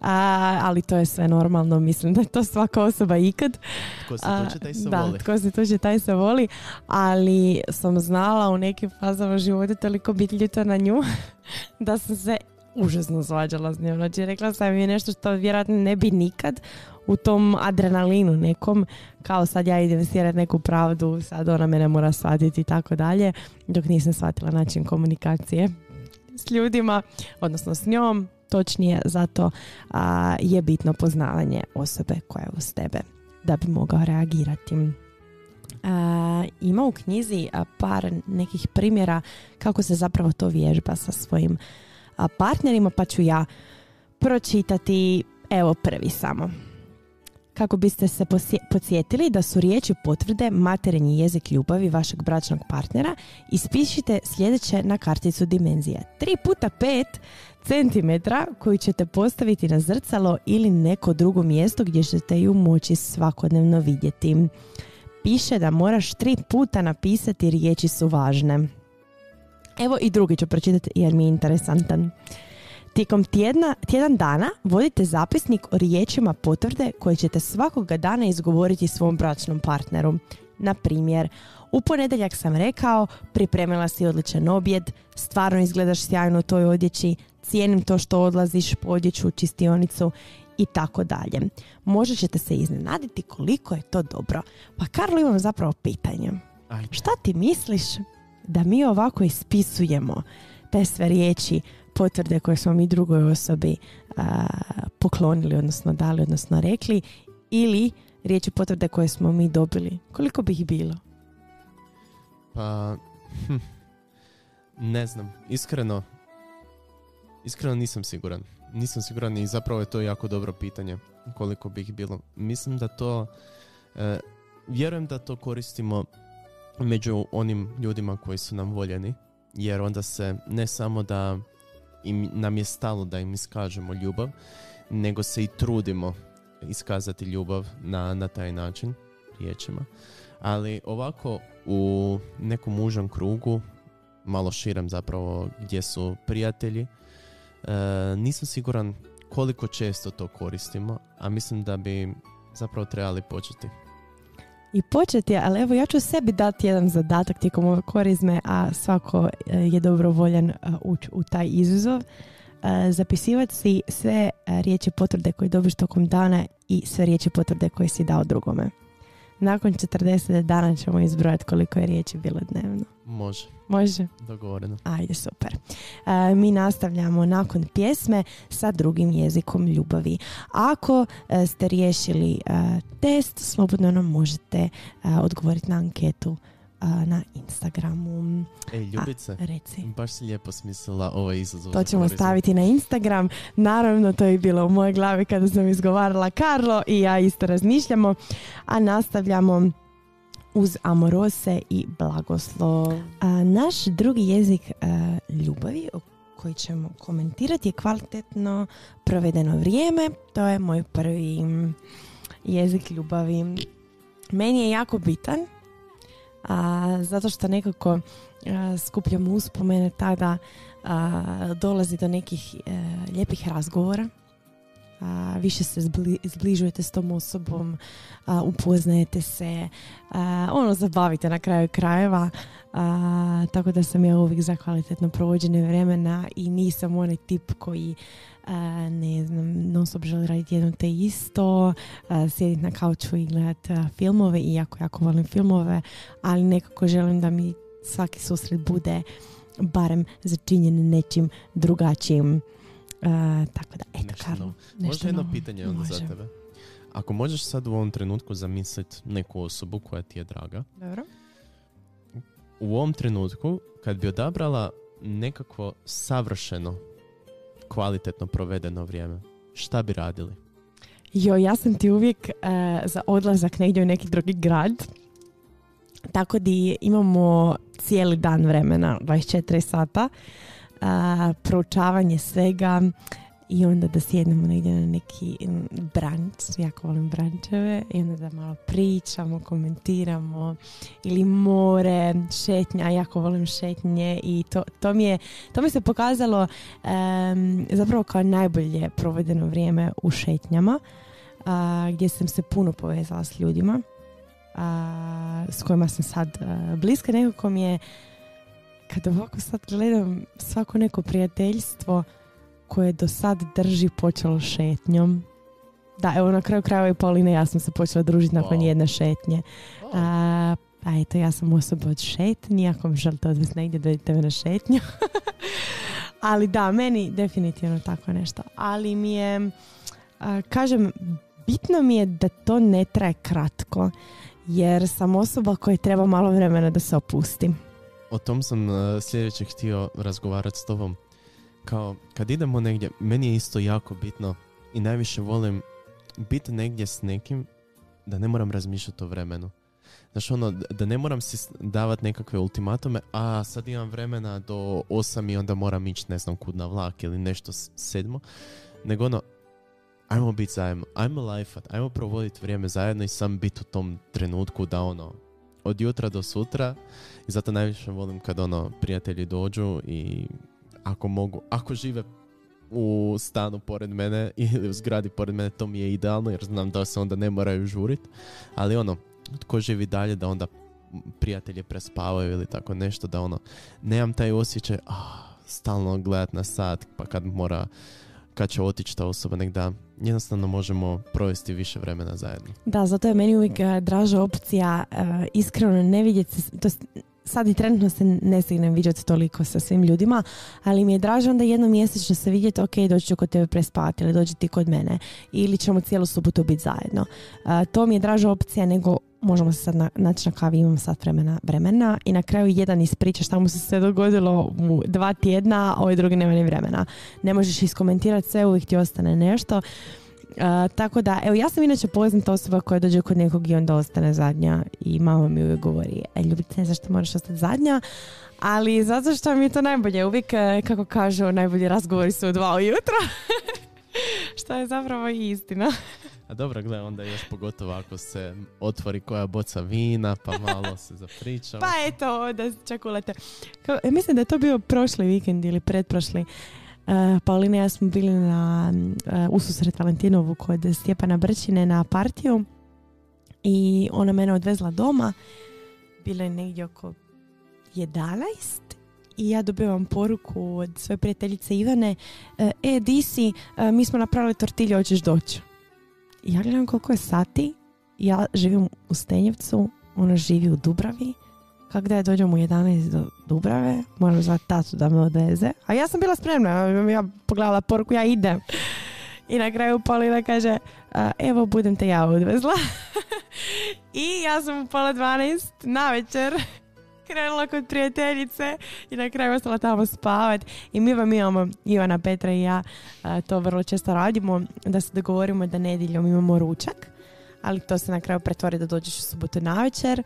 A, ali to je sve normalno, mislim da je to svaka osoba ikad. Tko se tuče, taj se da, voli. tko se tuče, taj se voli. Ali sam znala u nekim fazama života toliko biti ljuta na nju [laughs] da sam se užasno svađala s njom. Znači rekla sam mi nešto što vjerojatno ne bi nikad u tom adrenalinu nekom, kao sad ja idem stjerati neku pravdu, sad ona mene mora shvatiti i tako dalje, dok nisam shvatila način komunikacije s ljudima, odnosno s njom, točnije zato a, je bitno poznavanje osobe koja je uz tebe da bi mogao reagirati. A, ima u knjizi par nekih primjera kako se zapravo to vježba sa svojim partnerima, pa ću ja pročitati evo prvi samo. Kako biste se podsjetili da su riječi potvrde materinji jezik ljubavi vašeg bračnog partnera, ispišite sljedeće na karticu dimenzije. 3 puta 5 cm koju ćete postaviti na zrcalo ili neko drugo mjesto gdje ćete ju moći svakodnevno vidjeti. Piše da moraš tri puta napisati riječi su važne. Evo i drugi ću pročitati jer mi je interesantan. Tijekom tjedna, tjedan dana vodite zapisnik o riječima potvrde koje ćete svakoga dana izgovoriti svom bračnom partneru. Na primjer, u ponedjeljak sam rekao, pripremila si odličan objed, stvarno izgledaš sjajno u toj odjeći, cijenim to što odlaziš po odjeću u čistionicu i tako dalje. Možda ćete se iznenaditi koliko je to dobro. Pa Karlo imam zapravo pitanje. Šta ti misliš da mi ovako ispisujemo te sve riječi, potvrde koje smo mi drugoj osobi poklonili, odnosno dali, odnosno rekli, ili riječi potvrde koje smo mi dobili. Koliko bi ih bilo? Pa, hm, ne znam. Iskreno, iskreno nisam siguran. Nisam siguran i zapravo je to jako dobro pitanje koliko bi ih bilo. Mislim da to, e, vjerujem da to koristimo među onim ljudima koji su nam voljeni, jer onda se ne samo da im, nam je stalo da im iskažemo ljubav, nego se i trudimo iskazati ljubav na, na taj način. riječima. Ali ovako u nekom užem krugu, malo širem zapravo gdje su prijatelji, e, nisam siguran koliko često to koristimo, a mislim da bi zapravo trebali početi. I početi, ali evo ja ću sebi dati jedan zadatak tijekom ove korizme, a svako e, je dobrovoljan e, ući u taj izazov. E, zapisivati si sve riječi potvrde koje dobiš tokom dana i sve riječi potvrde koje si dao drugome. Nakon 40 dana ćemo izbrojati koliko je riječi bilo dnevno. Može. Može? Dogovoreno. Ajde, super. E, mi nastavljamo nakon pjesme sa drugim jezikom ljubavi. Ako e, ste riješili e, test, slobodno nam možete odgovoriti na anketu na Instagramu. Ej, Ljubice, reci. baš si lijepo smislila ovaj izazov. To ćemo staviti na Instagram. Naravno, to je bilo u mojoj glavi kada sam izgovarala Karlo i ja isto razmišljamo. A nastavljamo uz amorose i blagoslov. A, naš drugi jezik a, ljubavi koji ćemo komentirati je kvalitetno provedeno vrijeme. To je moj prvi jezik ljubavi. Meni je jako bitan a, zato što nekako a, skupljam uspomene tada a, dolazi do nekih e, lijepih razgovora a, više se zbli, zbližujete s tom osobom, a, upoznajete se, a, ono zabavite na kraju krajeva, tako da sam ja uvijek za kvalitetno provođenje vremena i nisam onaj tip koji ne znam, non stop želi raditi jedno te isto, sjediti na kauču i gledati filmove, iako jako volim filmove, ali nekako želim da mi svaki susret bude barem začinjen nečim drugačijim. Uh, tako da, eto, nešto Karlo. Možda jedno pitanje onda za tebe. Ako možeš sad u ovom trenutku zamisliti neku osobu koja ti je draga. Dobro. U ovom trenutku, kad bi odabrala nekakvo savršeno, kvalitetno provedeno vrijeme, šta bi radili? Jo, ja sam ti uvijek uh, za odlazak negdje u neki drugi grad. Tako da imamo cijeli dan vremena, 24 sata a, proučavanje svega i onda da sjednemo negdje na neki branč, jako volim brančeve i onda da malo pričamo, komentiramo ili more, šetnja, jako volim šetnje i to, to, mi, je, to mi se pokazalo um, zapravo kao najbolje provedeno vrijeme u šetnjama uh, gdje sam se puno povezala s ljudima uh, s kojima sam sad uh, bliska, nekako mi je kad ovako sad gledam svako neko prijateljstvo koje do sad drži počelo šetnjom. Da, evo na kraju krajeva i Paulina ja sam se počela družiti nakon jedne šetnje. A, a eto, ja sam osoba od šetnji, ako mi želite odvesti negdje, dođite me na šetnju. [laughs] Ali da, meni definitivno tako nešto. Ali mi je, kažem, bitno mi je da to ne traje kratko, jer sam osoba koja treba malo vremena da se opustim o tom sam uh, sljedeće htio razgovarati s tobom. Kao, kad idemo negdje, meni je isto jako bitno i najviše volim biti negdje s nekim da ne moram razmišljati o vremenu. Znači ono, da ne moram si davati nekakve ultimatume, a sad imam vremena do 8 i onda moram ići ne znam kud na vlak ili nešto sedmo. Nego ono, ajmo biti zajedno, ajmo lifeat, ajmo provoditi vrijeme zajedno i sam biti u tom trenutku da ono, od jutra do sutra. I zato najviše volim kad ono prijatelji dođu i ako mogu, ako žive u stanu pored mene [laughs] ili u zgradi pored mene, to mi je idealno jer znam da se onda ne moraju žurit, ali ono, tko živi dalje da onda prijatelje prespavaju ili tako nešto, da ono, nemam taj osjećaj, ah, stalno gledat na sat, pa kad mora kad će otići ta osoba, nek da jednostavno možemo provesti više vremena zajedno. Da, zato je meni uvijek eh, draža opcija uh, iskreno ne vidjeti, to sad i trenutno se ne stignem vidjeti toliko sa svim ljudima, ali mi je draže onda jednom mjesečno se vidjeti, ok, doći ću kod tebe prespati ili dođi ti kod mene ili ćemo cijelu subotu biti zajedno. Uh, to mi je draža opcija nego možemo se sad na, naći na kavi, imam sat vremena, vremena i na kraju jedan ispriča šta mu se sve dogodilo u dva tjedna, a ovaj drugi nema ni vremena. Ne možeš iskomentirati sve, uvijek ti ostane nešto. Uh, tako da, evo ja sam inače poznata osoba koja dođe kod nekog i onda ostane zadnja i mama mi uvijek govori, e ljubite, ne zašto moraš ostati zadnja, ali zato što mi je to najbolje, uvijek e, kako kažu, najbolji razgovori su u dva ujutro, [laughs] što je zapravo i istina. A dobro, gle, onda još pogotovo ako se otvori koja boca vina, pa malo se zapričamo. pa eto, da čakulete. Kao, e, mislim da je to bio prošli vikend ili pretprošli. Uh, Paulina i ja smo bili na uh, ususret Valentinovu kod Stjepana Brčine na partiju i ona mene odvezla doma. Bilo je negdje oko 11 i ja dobivam poruku od svoje prijateljice Ivane e, di si, mi smo napravili tortilje, hoćeš doći ja gledam koliko je sati, ja živim u Stenjevcu, ona živi u Dubravi, kako da je dođem u 11 do Dubrave, moram zvati tatu da me odveze. A ja sam bila spremna, ja pogledala poruku, ja idem. I na kraju Polina kaže, evo budem te ja odvezla. [laughs] I ja sam u pola 12 na večer krenula kod prijateljice i na kraju ostala tamo spavat. I mi vam imamo, Ivana, Petra i ja, to vrlo često radimo, da se dogovorimo da nedjeljom imamo ručak, ali to se na kraju pretvori da dođeš u subotu na večer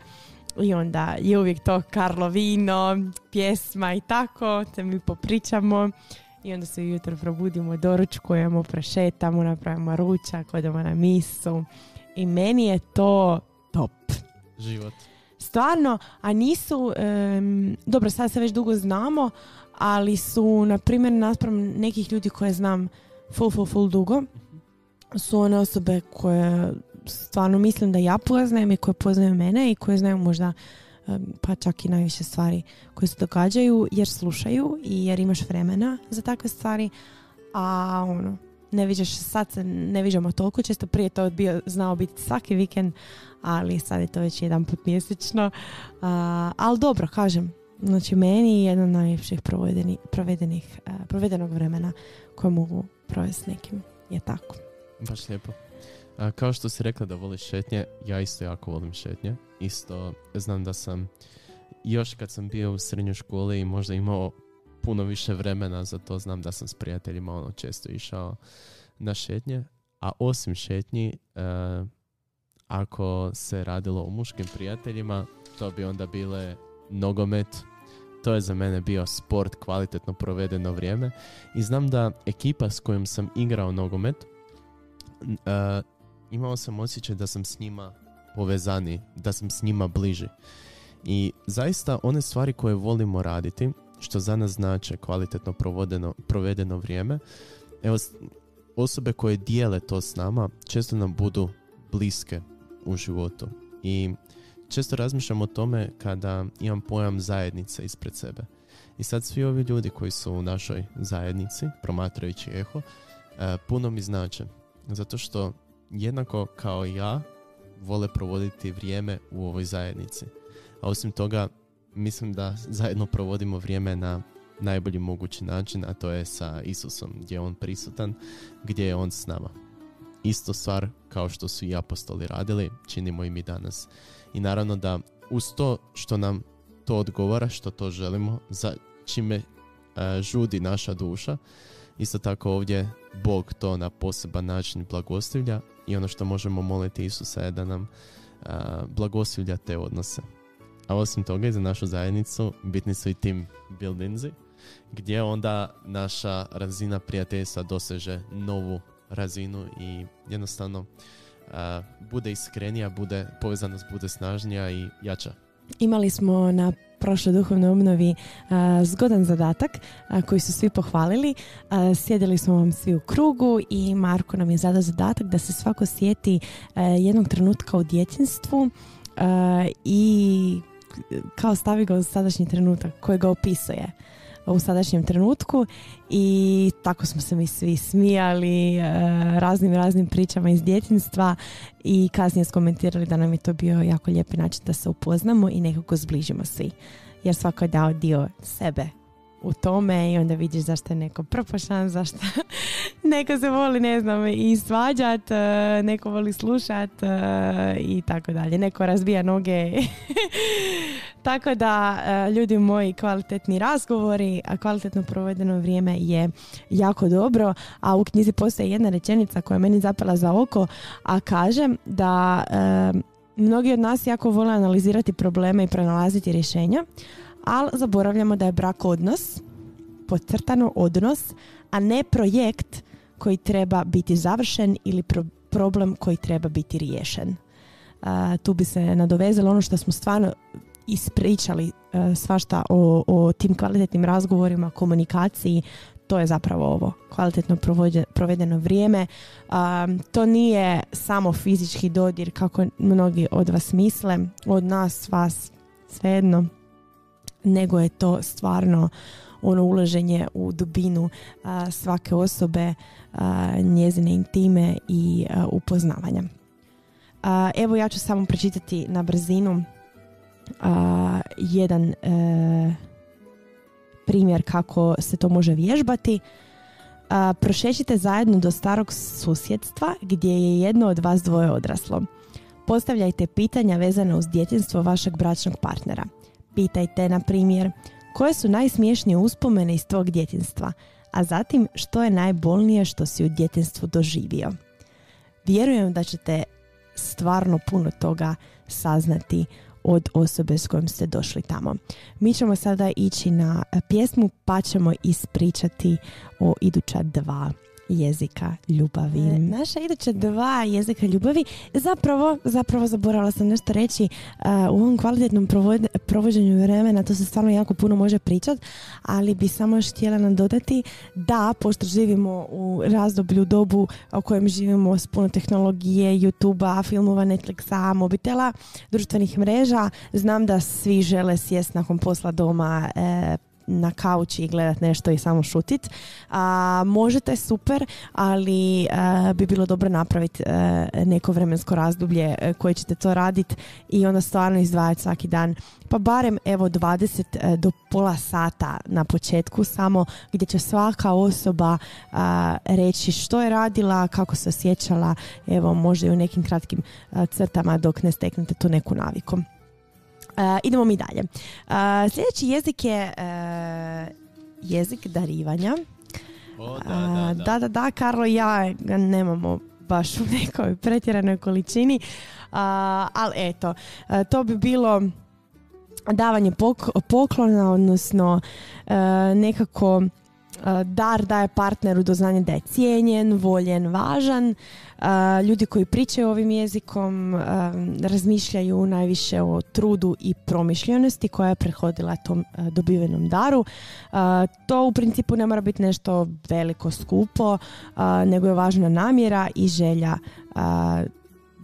i onda je uvijek to Karlo vino, pjesma i tako, te mi popričamo i onda se jutro probudimo, doručkujemo, prešetamo, napravimo ručak, odemo na misu i meni je to top. Život stvarno, a nisu, dobro sad se već dugo znamo, ali su, na primjer, naspram nekih ljudi koje znam full, full, full dugo, su one osobe koje stvarno mislim da ja poznajem i koje poznaju mene i koje znaju možda pa čak i najviše stvari koje se događaju jer slušaju i jer imaš vremena za takve stvari a ono ne viđaš sad se ne viđamo toliko često prije to bio znao biti svaki vikend ali sad je to već jedan put mjesečno. Uh, ali dobro, kažem, znači meni je jedan od najljepših provedenih, provedenog vremena koje mogu provesti nekim. Je tako. Baš lijepo. A, kao što si rekla da voliš šetnje, ja isto jako volim šetnje. Isto znam da sam još kad sam bio u srednjoj školi i možda imao puno više vremena za to, znam da sam s prijateljima ono često išao na šetnje. A osim šetnji, ako se radilo o muškim prijateljima, to bi onda bile nogomet. To je za mene bio sport, kvalitetno provedeno vrijeme. I znam da ekipa s kojom sam igrao nogomet, uh, imao sam osjećaj da sam s njima povezani, da sam s njima bliži. I zaista one stvari koje volimo raditi, što za nas znače kvalitetno provodeno, provedeno vrijeme, evo, osobe koje dijele to s nama, često nam budu bliske u životu. I često razmišljam o tome kada imam pojam zajednice ispred sebe. I sad svi ovi ljudi koji su u našoj zajednici, promatrajući eho, e, puno mi znače. Zato što jednako kao ja vole provoditi vrijeme u ovoj zajednici. A osim toga, mislim da zajedno provodimo vrijeme na najbolji mogući način, a to je sa Isusom, gdje je On prisutan, gdje je On s nama isto stvar kao što su i apostoli radili, činimo i mi danas. I naravno da uz to što nam to odgovara, što to želimo, za čime e, žudi naša duša, isto tako ovdje Bog to na poseban način blagoslivlja i ono što možemo moliti Isusa je da nam uh, te odnose. A osim toga i za našu zajednicu bitni su i tim buildingsi, gdje onda naša razina prijateljstva doseže novu razinu i jednostavno bude iskrenija, bude, povezanost bude snažnija i jača. Imali smo na prošloj duhovnoj obnovi zgodan zadatak koji su svi pohvalili. sjedili smo vam svi u krugu i Marko nam je zadao zadatak da se svako sjeti jednog trenutka u djetinstvu i kao stavi ga u sadašnji trenutak koji ga opisuje u sadašnjem trenutku i tako smo se mi svi smijali e, raznim raznim pričama iz djetinstva i kasnije skomentirali da nam je to bio jako lijepi način da se upoznamo i nekako zbližimo svi jer svako je dao dio sebe u tome i onda vidiš zašto je neko prpošan, zašto [laughs] neko se voli, ne znam, i svađat, e, neko voli slušat e, i tako dalje. Neko razbija noge. [laughs] tako da, e, ljudi moji, kvalitetni razgovori, a kvalitetno provedeno vrijeme je jako dobro, a u knjizi postoji jedna rečenica koja je meni zapela za oko, a kaže da mnogi od nas jako vole analizirati probleme i pronalaziti rješenja, ali zaboravljamo da je brak odnos, podcrtano odnos, a ne projekt koji treba biti završen ili problem koji treba biti riješen. tu bi se nadovezalo ono što smo stvarno ispričali svašta o, o tim kvalitetnim razgovorima, komunikaciji, to je zapravo ovo kvalitetno provedeno vrijeme. to nije samo fizički dodir kako mnogi od vas misle, od nas, vas, svejedno, nego je to stvarno ono ulaženje u dubinu svake osobe, njezine intime i upoznavanja. evo ja ću samo pročitati na brzinu jedan e, primjer kako se to može vježbati. prošećite zajedno do starog susjedstva gdje je jedno od vas dvoje odraslo. Postavljajte pitanja vezane uz djetinstvo vašeg bračnog partnera. Pitajte, na primjer, koje su najsmiješnije uspomene iz tvog djetinstva, a zatim što je najbolnije što si u djetinstvu doživio. Vjerujem da ćete stvarno puno toga saznati od osobe s kojom ste došli tamo. Mi ćemo sada ići na pjesmu pa ćemo ispričati o iduća dva jezika ljubavi. E, naša iduća dva jezika ljubavi, zapravo, zapravo zaboravila sam nešto reći, u ovom kvalitetnom provođenju vremena to se stvarno jako puno može pričat, ali bi samo još htjela nam dodati da, pošto živimo u razdoblju dobu u kojem živimo s puno tehnologije, youtube filmova, Netflixa, mobitela, društvenih mreža, znam da svi žele sjest nakon posla doma, e, na kauči i gledat nešto i samo šutit. A, možete super, ali bi bilo dobro napraviti e, neko vremensko razdoblje e, koje ćete to raditi i onda stvarno izdvajati svaki dan. Pa barem evo 20 e, do pola sata na početku samo gdje će svaka osoba reći što je radila, kako se osjećala, evo možda i u nekim kratkim crtama dok ne steknete tu neku naviku. Uh, idemo mi dalje. Uh, sljedeći jezik je uh, jezik darivanja. O, da, da, da. da, da, da, Karlo i ja ga nemamo baš u nekoj pretjeranoj količini, ali eto, to bi bilo davanje poklona, odnosno nekako dar daje partneru do znanja da je cijenjen, voljen, važan. Ljudi koji pričaju ovim jezikom razmišljaju najviše o trudu i promišljenosti koja je prehodila tom dobivenom daru. To u principu ne mora biti nešto veliko skupo, nego je važna namjera i želja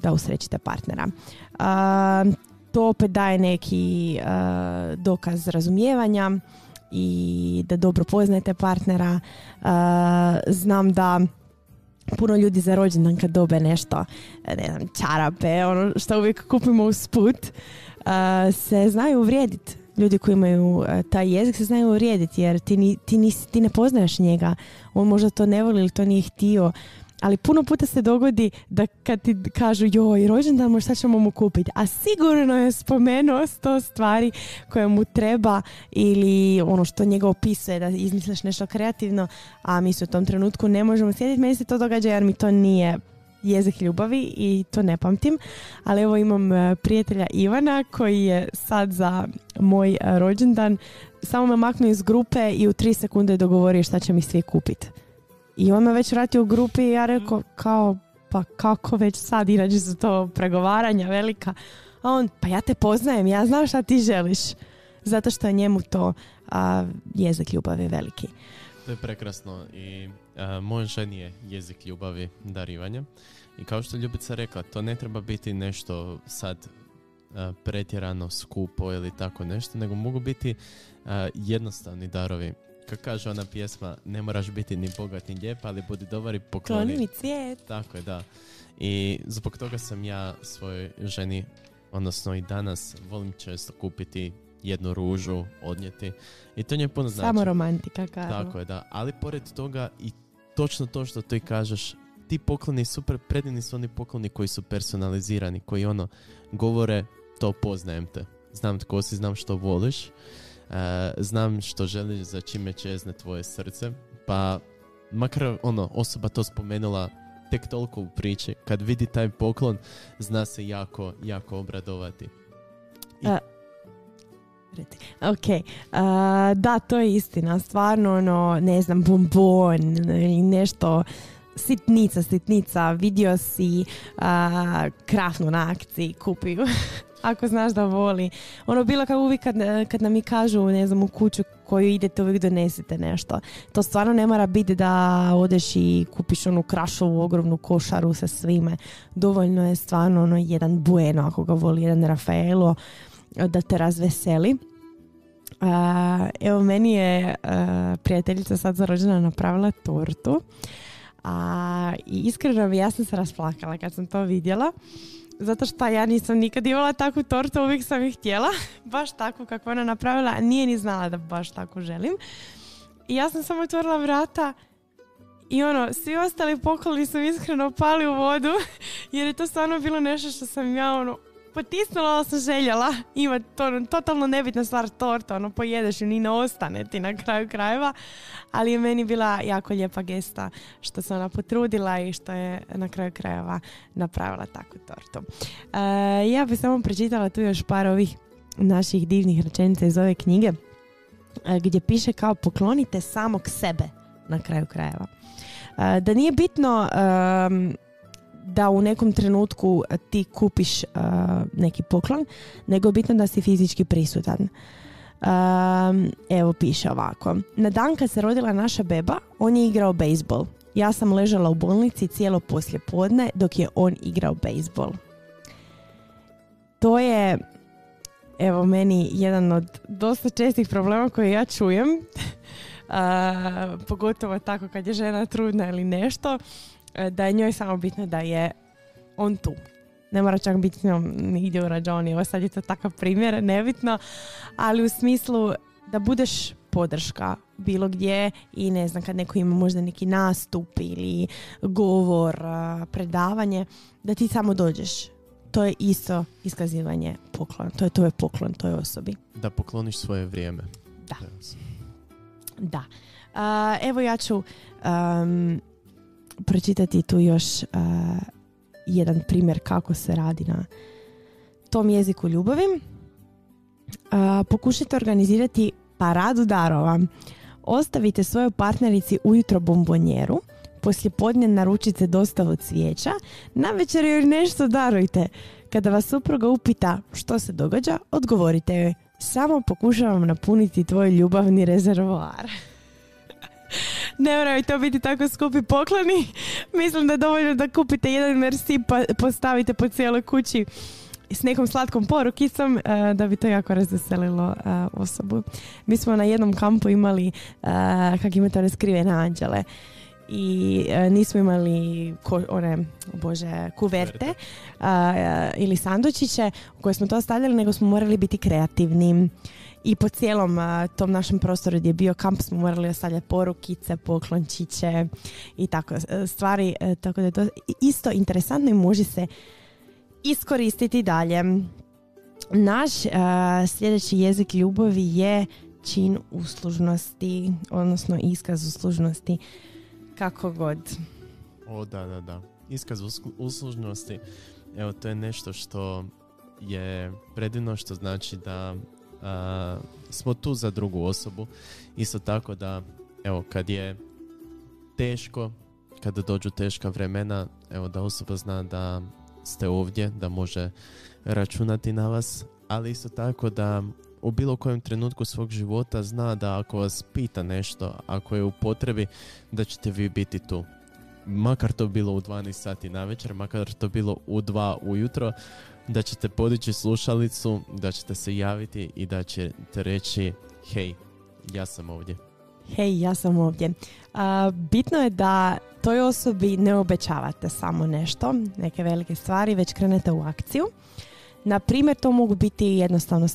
da usrećite partnera. To opet daje neki dokaz razumijevanja i da dobro poznajete partnera. znam da puno ljudi za rođendan kad dobe nešto, ne znam, čarape, ono što uvijek kupimo uz put, se znaju uvrijediti. Ljudi koji imaju taj jezik se znaju uvrijediti jer ti, ti, ti ne poznaješ njega. On možda to ne voli ili to nije htio ali puno puta se dogodi da kad ti kažu joj rođendan šta ćemo mu kupiti? A sigurno je spomenuo sto stvari koje mu treba ili ono što njega opisuje da izmisliš nešto kreativno a mi se u tom trenutku ne možemo sjediti meni se to događa jer mi to nije jezik ljubavi i to ne pamtim. Ali evo imam e, prijatelja Ivana koji je sad za moj e, rođendan. Samo me maknuo iz grupe i u tri sekunde dogovorio šta će mi svi kupiti i on me već vratio u grupi i ja rekao kao pa kako već sad inače su to pregovaranja velika. A on pa ja te poznajem, ja znam šta ti želiš. Zato što je njemu to a, jezik ljubavi veliki. To je prekrasno i a, moj ženi je jezik ljubavi darivanja. I kao što Ljubica rekla, to ne treba biti nešto sad pretjerano skupo ili tako nešto, nego mogu biti jednostavni darovi kako kaže ona pjesma, ne moraš biti ni bogat ni lijep, ali budi dobar i pokloni. Kloni mi cvijet. Tako je, da. I zbog toga sam ja svojoj ženi, odnosno i danas, volim često kupiti jednu ružu, odnijeti. I to nje puno znači. Samo romantika, kao. Tako je, da. Ali pored toga i točno to što ti kažeš, ti pokloni super, predivni su oni pokloni koji su personalizirani, koji ono, govore, to poznajem te. Znam tko si, znam što voliš znam što želiš, za čime čezne tvoje srce, pa makar ono, osoba to spomenula tek toliko u priči, kad vidi taj poklon, zna se jako, jako obradovati. I... Ok, da, to je istina. Stvarno, ono, ne znam, bombon nešto sitnica, sitnica, vidio si a, krafnu na akciji, kupi [laughs] ako znaš da voli. Ono bilo kao uvijek kad, kad nam mi kažu, ne znam, u kuću koju idete uvijek donesite nešto. To stvarno ne mora biti da odeš i kupiš onu krašovu ogromnu košaru sa svime. Dovoljno je stvarno ono jedan bueno ako ga voli, jedan Rafaelo da te razveseli. Uh, evo meni je uh, prijateljica sad za rođena napravila tortu a, i iskreno ja sam se rasplakala kad sam to vidjela zato što ja nisam nikad imala takvu tortu, uvijek sam ih htjela, [laughs] baš takvu kako ona napravila, nije ni znala da baš tako želim. I ja sam samo otvorila vrata i ono, svi ostali pokloni su iskreno pali u vodu, [laughs] jer je to stvarno bilo nešto što sam ja ono, potisnula ali sam željela imati to, ono, totalno nebitna stvar torta, ono pojedeš i ni ne ostane ti na kraju krajeva, ali je meni bila jako lijepa gesta što se ona potrudila i što je na kraju krajeva napravila takvu tortu. E, ja bih samo pročitala tu još par ovih naših divnih rečenica iz ove knjige e, gdje piše kao poklonite samog sebe na kraju krajeva. E, da nije bitno da u nekom trenutku ti kupiš uh, neki poklon, nego je bitno da si fizički prisutan. Um, evo piše ovako. Na dan kad se rodila naša beba, on je igrao bejsbol. Ja sam ležala u bolnici cijelo poslje podne dok je on igrao bejsbol. To je evo meni jedan od dosta čestih problema koje ja čujem. [laughs] Uh, pogotovo tako kad je žena trudna ili nešto da je njoj samo bitno da je on tu. Ne mora čak biti s njom nigdje u rađoni. Ovo sad je to takav primjer, nebitno. Ali u smislu da budeš podrška bilo gdje i ne znam kad neko ima možda neki nastup ili govor, predavanje, da ti samo dođeš. To je isto iskazivanje poklona. To je to je poklon toj osobi. Da pokloniš svoje vrijeme. Da. Da. evo ja ću um, pročitati tu još uh, jedan primjer kako se radi na tom jeziku ljubavi. Uh, pokušajte organizirati paradu darova. Ostavite svojoj partnerici ujutro bombonjeru, poslije podne naručite dostavu cvijeća, na večer joj nešto darujte. Kada vas supruga upita što se događa, odgovorite joj samo pokušavam napuniti tvoj ljubavni rezervoar. [laughs] ne moraju to biti tako skupi pokloni. Mislim da je dovoljno da kupite jedan Merci pa postavite po cijeloj kući s nekom slatkom porukicom uh, da bi to jako razveselilo uh, osobu. Mi smo na jednom kampu imali uh, kak imate one skrivene anđele i nismo imali ko, one, bože, kuverte ili sandučiće u koje smo to stavljali, nego smo morali biti kreativni i po cijelom tom našem prostoru gdje je bio kamp smo morali ostavljati porukice, poklončiće i tako e, stvari, e, tako da je to isto interesantno i može se iskoristiti dalje. Naš sljedeći jezik ljubavi je čin uslužnosti, odnosno iskaz uslužnosti, kako god. O, da, da, da. Iskaz uslužnosti, evo, to je nešto što je predivno, što znači da smo tu za drugu osobu. Isto tako da, evo, kad je teško, kada dođu teška vremena, evo da osoba zna da ste ovdje, da može računati na vas, ali isto tako da u bilo kojem trenutku svog života zna da ako vas pita nešto, ako je u potrebi, da ćete vi biti tu. Makar to bilo u 12 sati na večer, makar to bilo u 2 ujutro, da ćete podići slušalicu, da ćete se javiti i da ćete reći hej, ja sam ovdje. Hej, ja sam ovdje. bitno je da toj osobi ne obećavate samo nešto, neke velike stvari, već krenete u akciju. Na primjer, to mogu biti jednostavno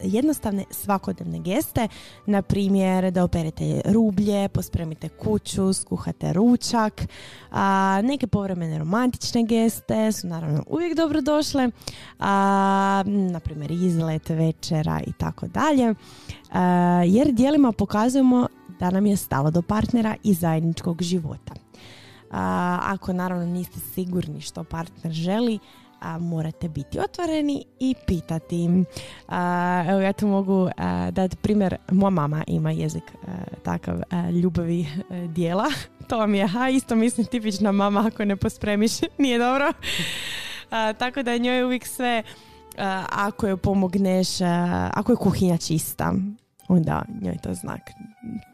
jednostavne svakodnevne geste, na primjer da operete rublje, pospremite kuću, skuhate ručak, a, neke povremene romantične geste su naravno uvijek dobro došle, a, na primjer izlet, večera i tako dalje, jer dijelima pokazujemo da nam je stalo do partnera i zajedničkog života. ako naravno niste sigurni što partner želi, a, morate biti otvoreni i pitati. A, evo ja tu mogu dati primjer, moja mama ima jezik takav ljubavi dijela. [laughs] To vam je, a isto mislim tipična mama ako ne pospremiš, [laughs] nije dobro. tako da njoj uvijek sve ako joj pomogneš, ako je kuhinja čista, onda njoj to znak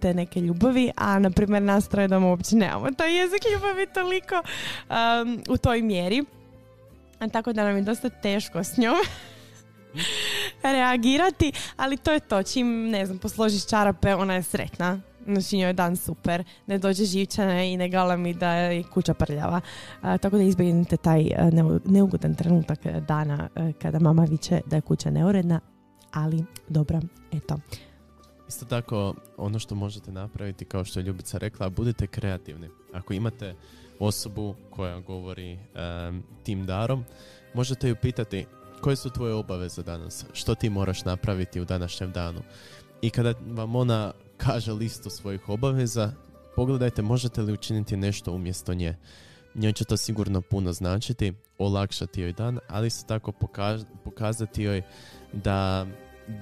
te neke ljubavi, a na primjer nas troje doma uopće nemamo taj jezik ljubavi toliko um, u toj mjeri. A tako da nam je dosta teško s njom [laughs] reagirati, ali to je to. Čim, ne znam, posložiš čarape, ona je sretna. Znači njoj je dan super, ne dođe živčana i ne gala mi da je kuća prljava. tako da izbjegnite taj neugodan trenutak dana kada mama viče da je kuća neuredna, ali dobra, eto. Isto tako, ono što možete napraviti, kao što je Ljubica rekla, budite kreativni. Ako imate osobu koja govori tim darom, možete ju pitati koje su tvoje obaveze danas, što ti moraš napraviti u današnjem danu. I kada vam ona kaže listu svojih obaveza, pogledajte možete li učiniti nešto umjesto nje. Njoj će to sigurno puno značiti, olakšati joj dan, ali isto tako pokazati joj da,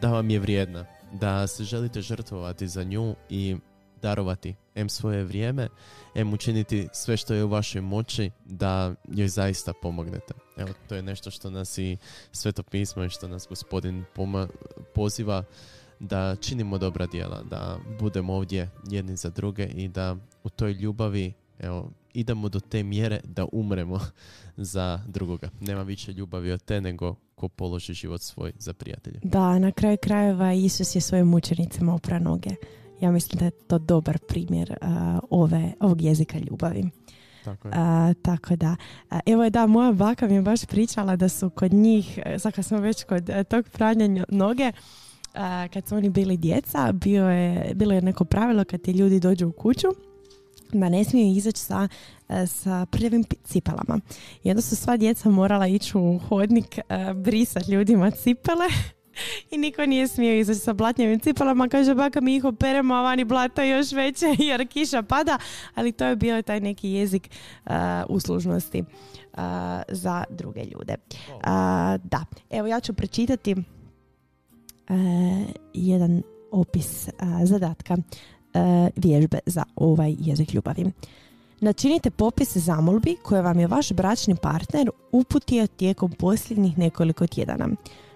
da vam je vrijedna, da se želite žrtvovati za nju i darovati em svoje vrijeme, em učiniti sve što je u vašoj moći da joj zaista pomognete. Evo, to je nešto što nas i sveto pismo i što nas gospodin poziva da činimo dobra djela, da budemo ovdje jedni za druge i da u toj ljubavi evo, idemo do te mjere da umremo [laughs] za drugoga. Nema više ljubavi od te nego ko položi život svoj za prijatelje. Da, na kraju krajeva Isus je svojim mučenicima opra noge. Ja mislim da je to dobar primjer uh, ove, ovog jezika ljubavi. Tako, je. Uh, tako da, uh, evo je da, moja baka mi je baš pričala da su kod njih, e, sad kad smo već kod uh, tog pranja noge, kad su oni bili djeca, bio je, bilo je neko pravilo kad ti ljudi dođu u kuću, da ne smiju izaći sa, e, sa prljavim cipelama. I onda su sva djeca morala ići u hodnik brisati ljudima cipele i niko nije smio izaći sa blatnjavim cipelama. Kaže, baka mi ih operemo, a vani blato još veće [laughs] jer kiša pada. Ali to je bio taj neki jezik uh, uslužnosti za druge ljude. da, evo ja ću prečitati jedan opis zadatka vježbe za ovaj jezik ljubavi. Načinite popis zamolbi koje vam je vaš bračni partner uputio tijekom posljednjih nekoliko tjedana.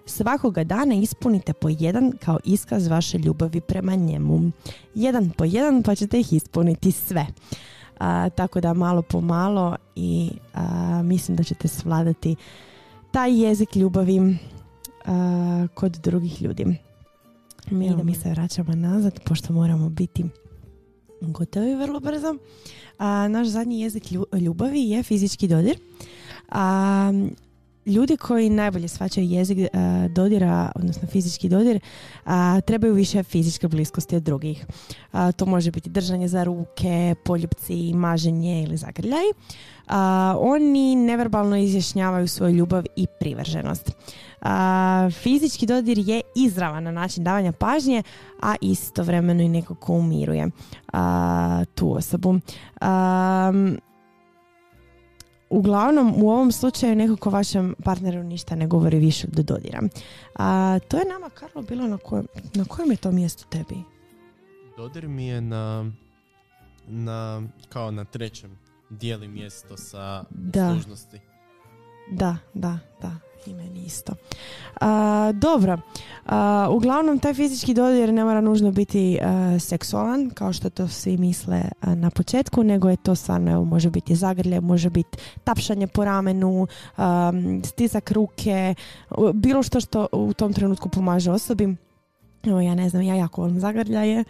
Svakoga dana ispunite po jedan kao iskaz vaše ljubavi prema njemu. Jedan po jedan pa ćete ih ispuniti sve. tako da malo po malo i mislim da ćete svladati taj jezik ljubavi kod drugih ljudi. Mi, da mi se vraćamo nazad, pošto moramo biti gotovi vrlo brzo. A, naš zadnji jezik ljubavi je fizički dodir. A, ljudi koji najbolje svačaju jezik dodira, odnosno fizički dodir, a, trebaju više fizičke bliskosti od drugih. to može biti držanje za ruke, poljubci, maženje ili zagrljaj. oni neverbalno izjašnjavaju svoju ljubav i privrženost. Fizički dodir je izravan na način davanja pažnje, a istovremeno i neko ko umiruje tu osobu. Uglavnom, u ovom slučaju neko ko vašem partneru ništa ne govori više do dodira. A, to je nama, Karlo, bilo na kojem, na kojem je to mjesto tebi? Dodir mi je na, na kao na trećem dijeli mjesto sa da. služnosti. Da, da, da i meni isto. A, dobro, uglavnom taj fizički dodir ne mora nužno biti seksualan, kao što to svi misle na početku, nego je to stvarno, evo, može biti zagrlje, može biti tapšanje po ramenu, stizak ruke, bilo što što u tom trenutku pomaže osobi. Evo, ja ne znam, ja jako volim zagrljaje.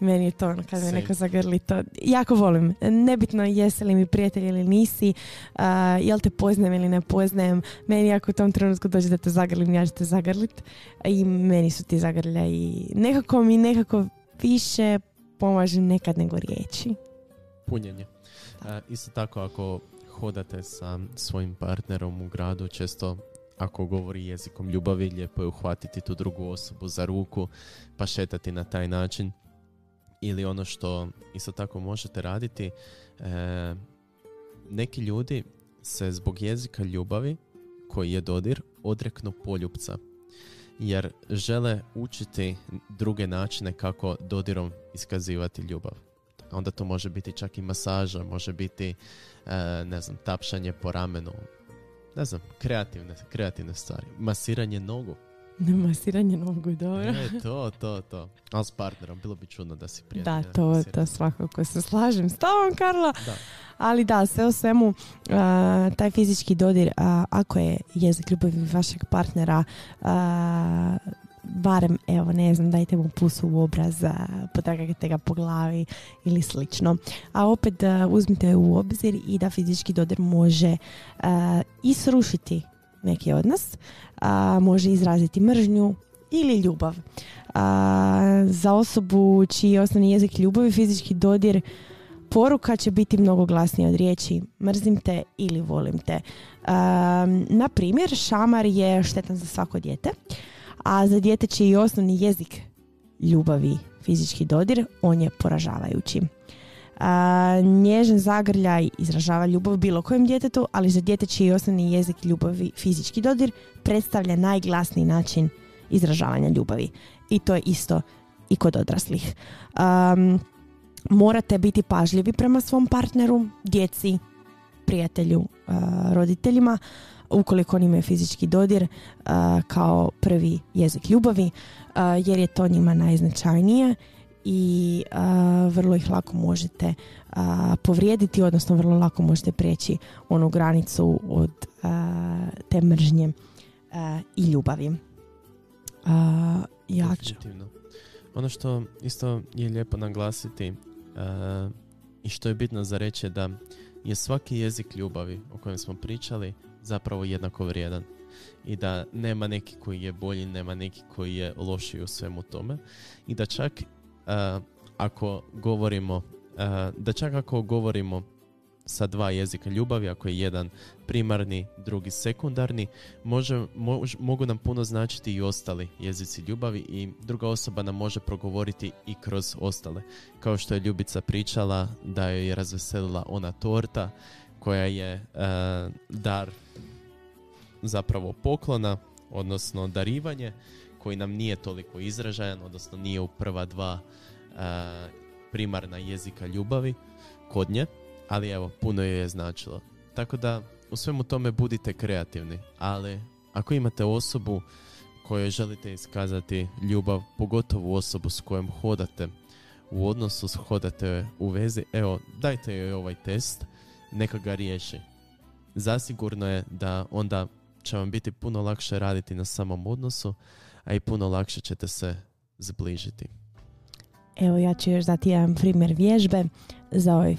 Meni je to ono kad me neko zagrli to. Jako volim. Nebitno jesi li mi prijatelj ili nisi, uh, jel te poznajem ili ne poznajem. Meni ako u tom trenutku dođe da te zagrlim, ja ću te zagrlit. I meni su ti zagrljaji. Nekako mi nekako više pomaže nekad nego riječi. Punjenje. Uh, isto tako ako hodate sa svojim partnerom u gradu, često ako govori jezikom ljubavi, lijepo je uhvatiti tu drugu osobu za ruku pa šetati na taj način. Ili ono što isto tako možete raditi, e, neki ljudi se zbog jezika ljubavi koji je dodir odreknu poljupca jer žele učiti druge načine kako dodirom iskazivati ljubav. Onda to može biti čak i masaža, može biti e, ne znam, tapšanje po ramenu, ne znam, kreativne, kreativne stvari. Masiranje nogu. [laughs] Masiranje nogu, dobro. E, to, to, to. Ali s partnerom, bilo bi čudno da si prijatelj. Da, to, to svakako se slažem s tobom, Karlo. Da. Ali da, sve u svemu, taj fizički dodir, ako je jezik ljubavi vašeg partnera, barem, evo, ne znam, dajte mu pusu u obraz, potragajte ga po glavi ili slično. A opet uzmite u obzir i da fizički dodir može i srušiti neki odnos, može izraziti mržnju ili ljubav. za osobu čiji osnovni jezik ljubavi, fizički dodir poruka će biti mnogo glasnija od riječi mrzim te ili volim te. na primjer, šamar je štetan za svako dijete, a za dijete čiji je osnovni jezik ljubavi fizički dodir, on je poražavajući. A, nježan zagrljaj izražava ljubav bilo kojem djetetu, ali za dijete čiji je osnovni jezik ljubavi fizički dodir predstavlja najglasniji način izražavanja ljubavi. I to je isto i kod odraslih. Um, morate biti pažljivi prema svom partneru, djeci, prijatelju, roditeljima, ukoliko oni imaju fizički dodir kao prvi jezik ljubavi, jer je to njima najznačajnije i vrlo ih lako možete povrijediti, odnosno vrlo lako možete prijeći onu granicu od te mržnje i ljubavi. Ja Ono što isto je lijepo naglasiti i što je bitno za reći je da je svaki jezik ljubavi o kojem smo pričali zapravo jednako vrijedan i da nema neki koji je bolji, nema neki koji je lošiji u svemu tome i da čak ako govorimo da čak ako govorimo sa dva jezika ljubavi, ako je jedan primarni, drugi sekundarni, može, mogu nam puno značiti i ostali jezici ljubavi i druga osoba nam može progovoriti i kroz ostale. Kao što je Ljubica pričala da joj je razveselila ona torta koja je e, dar zapravo poklona, odnosno darivanje koji nam nije toliko izražajan, odnosno nije u prva dva e, primarna jezika ljubavi kod nje ali evo, puno je značilo. Tako da u svemu tome budite kreativni, ali ako imate osobu kojoj želite iskazati ljubav, pogotovo osobu s kojom hodate u odnosu, hodate u vezi, evo, dajte joj ovaj test, neka ga riješi. Zasigurno je da onda će vam biti puno lakše raditi na samom odnosu, a i puno lakše ćete se zbližiti. Evo ja ću još dati jedan primjer vježbe za ovaj e,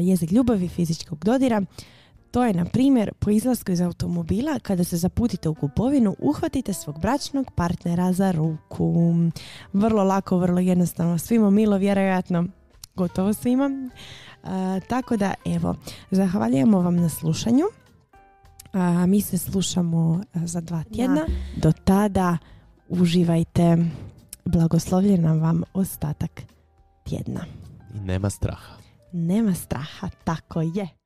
jezik ljubavi fizičkog dodira. To je, na primjer, po izlasku iz automobila, kada se zaputite u kupovinu, uhvatite svog bračnog partnera za ruku. Vrlo lako, vrlo jednostavno, svima milo, vjerojatno, gotovo svima. E, tako da, evo, zahvaljujemo vam na slušanju. A, mi se slušamo e, za dva tjedna. Do tada uživajte. Blagoslovljen vam ostatak tjedna. I nema straha. Nema straha, tako je.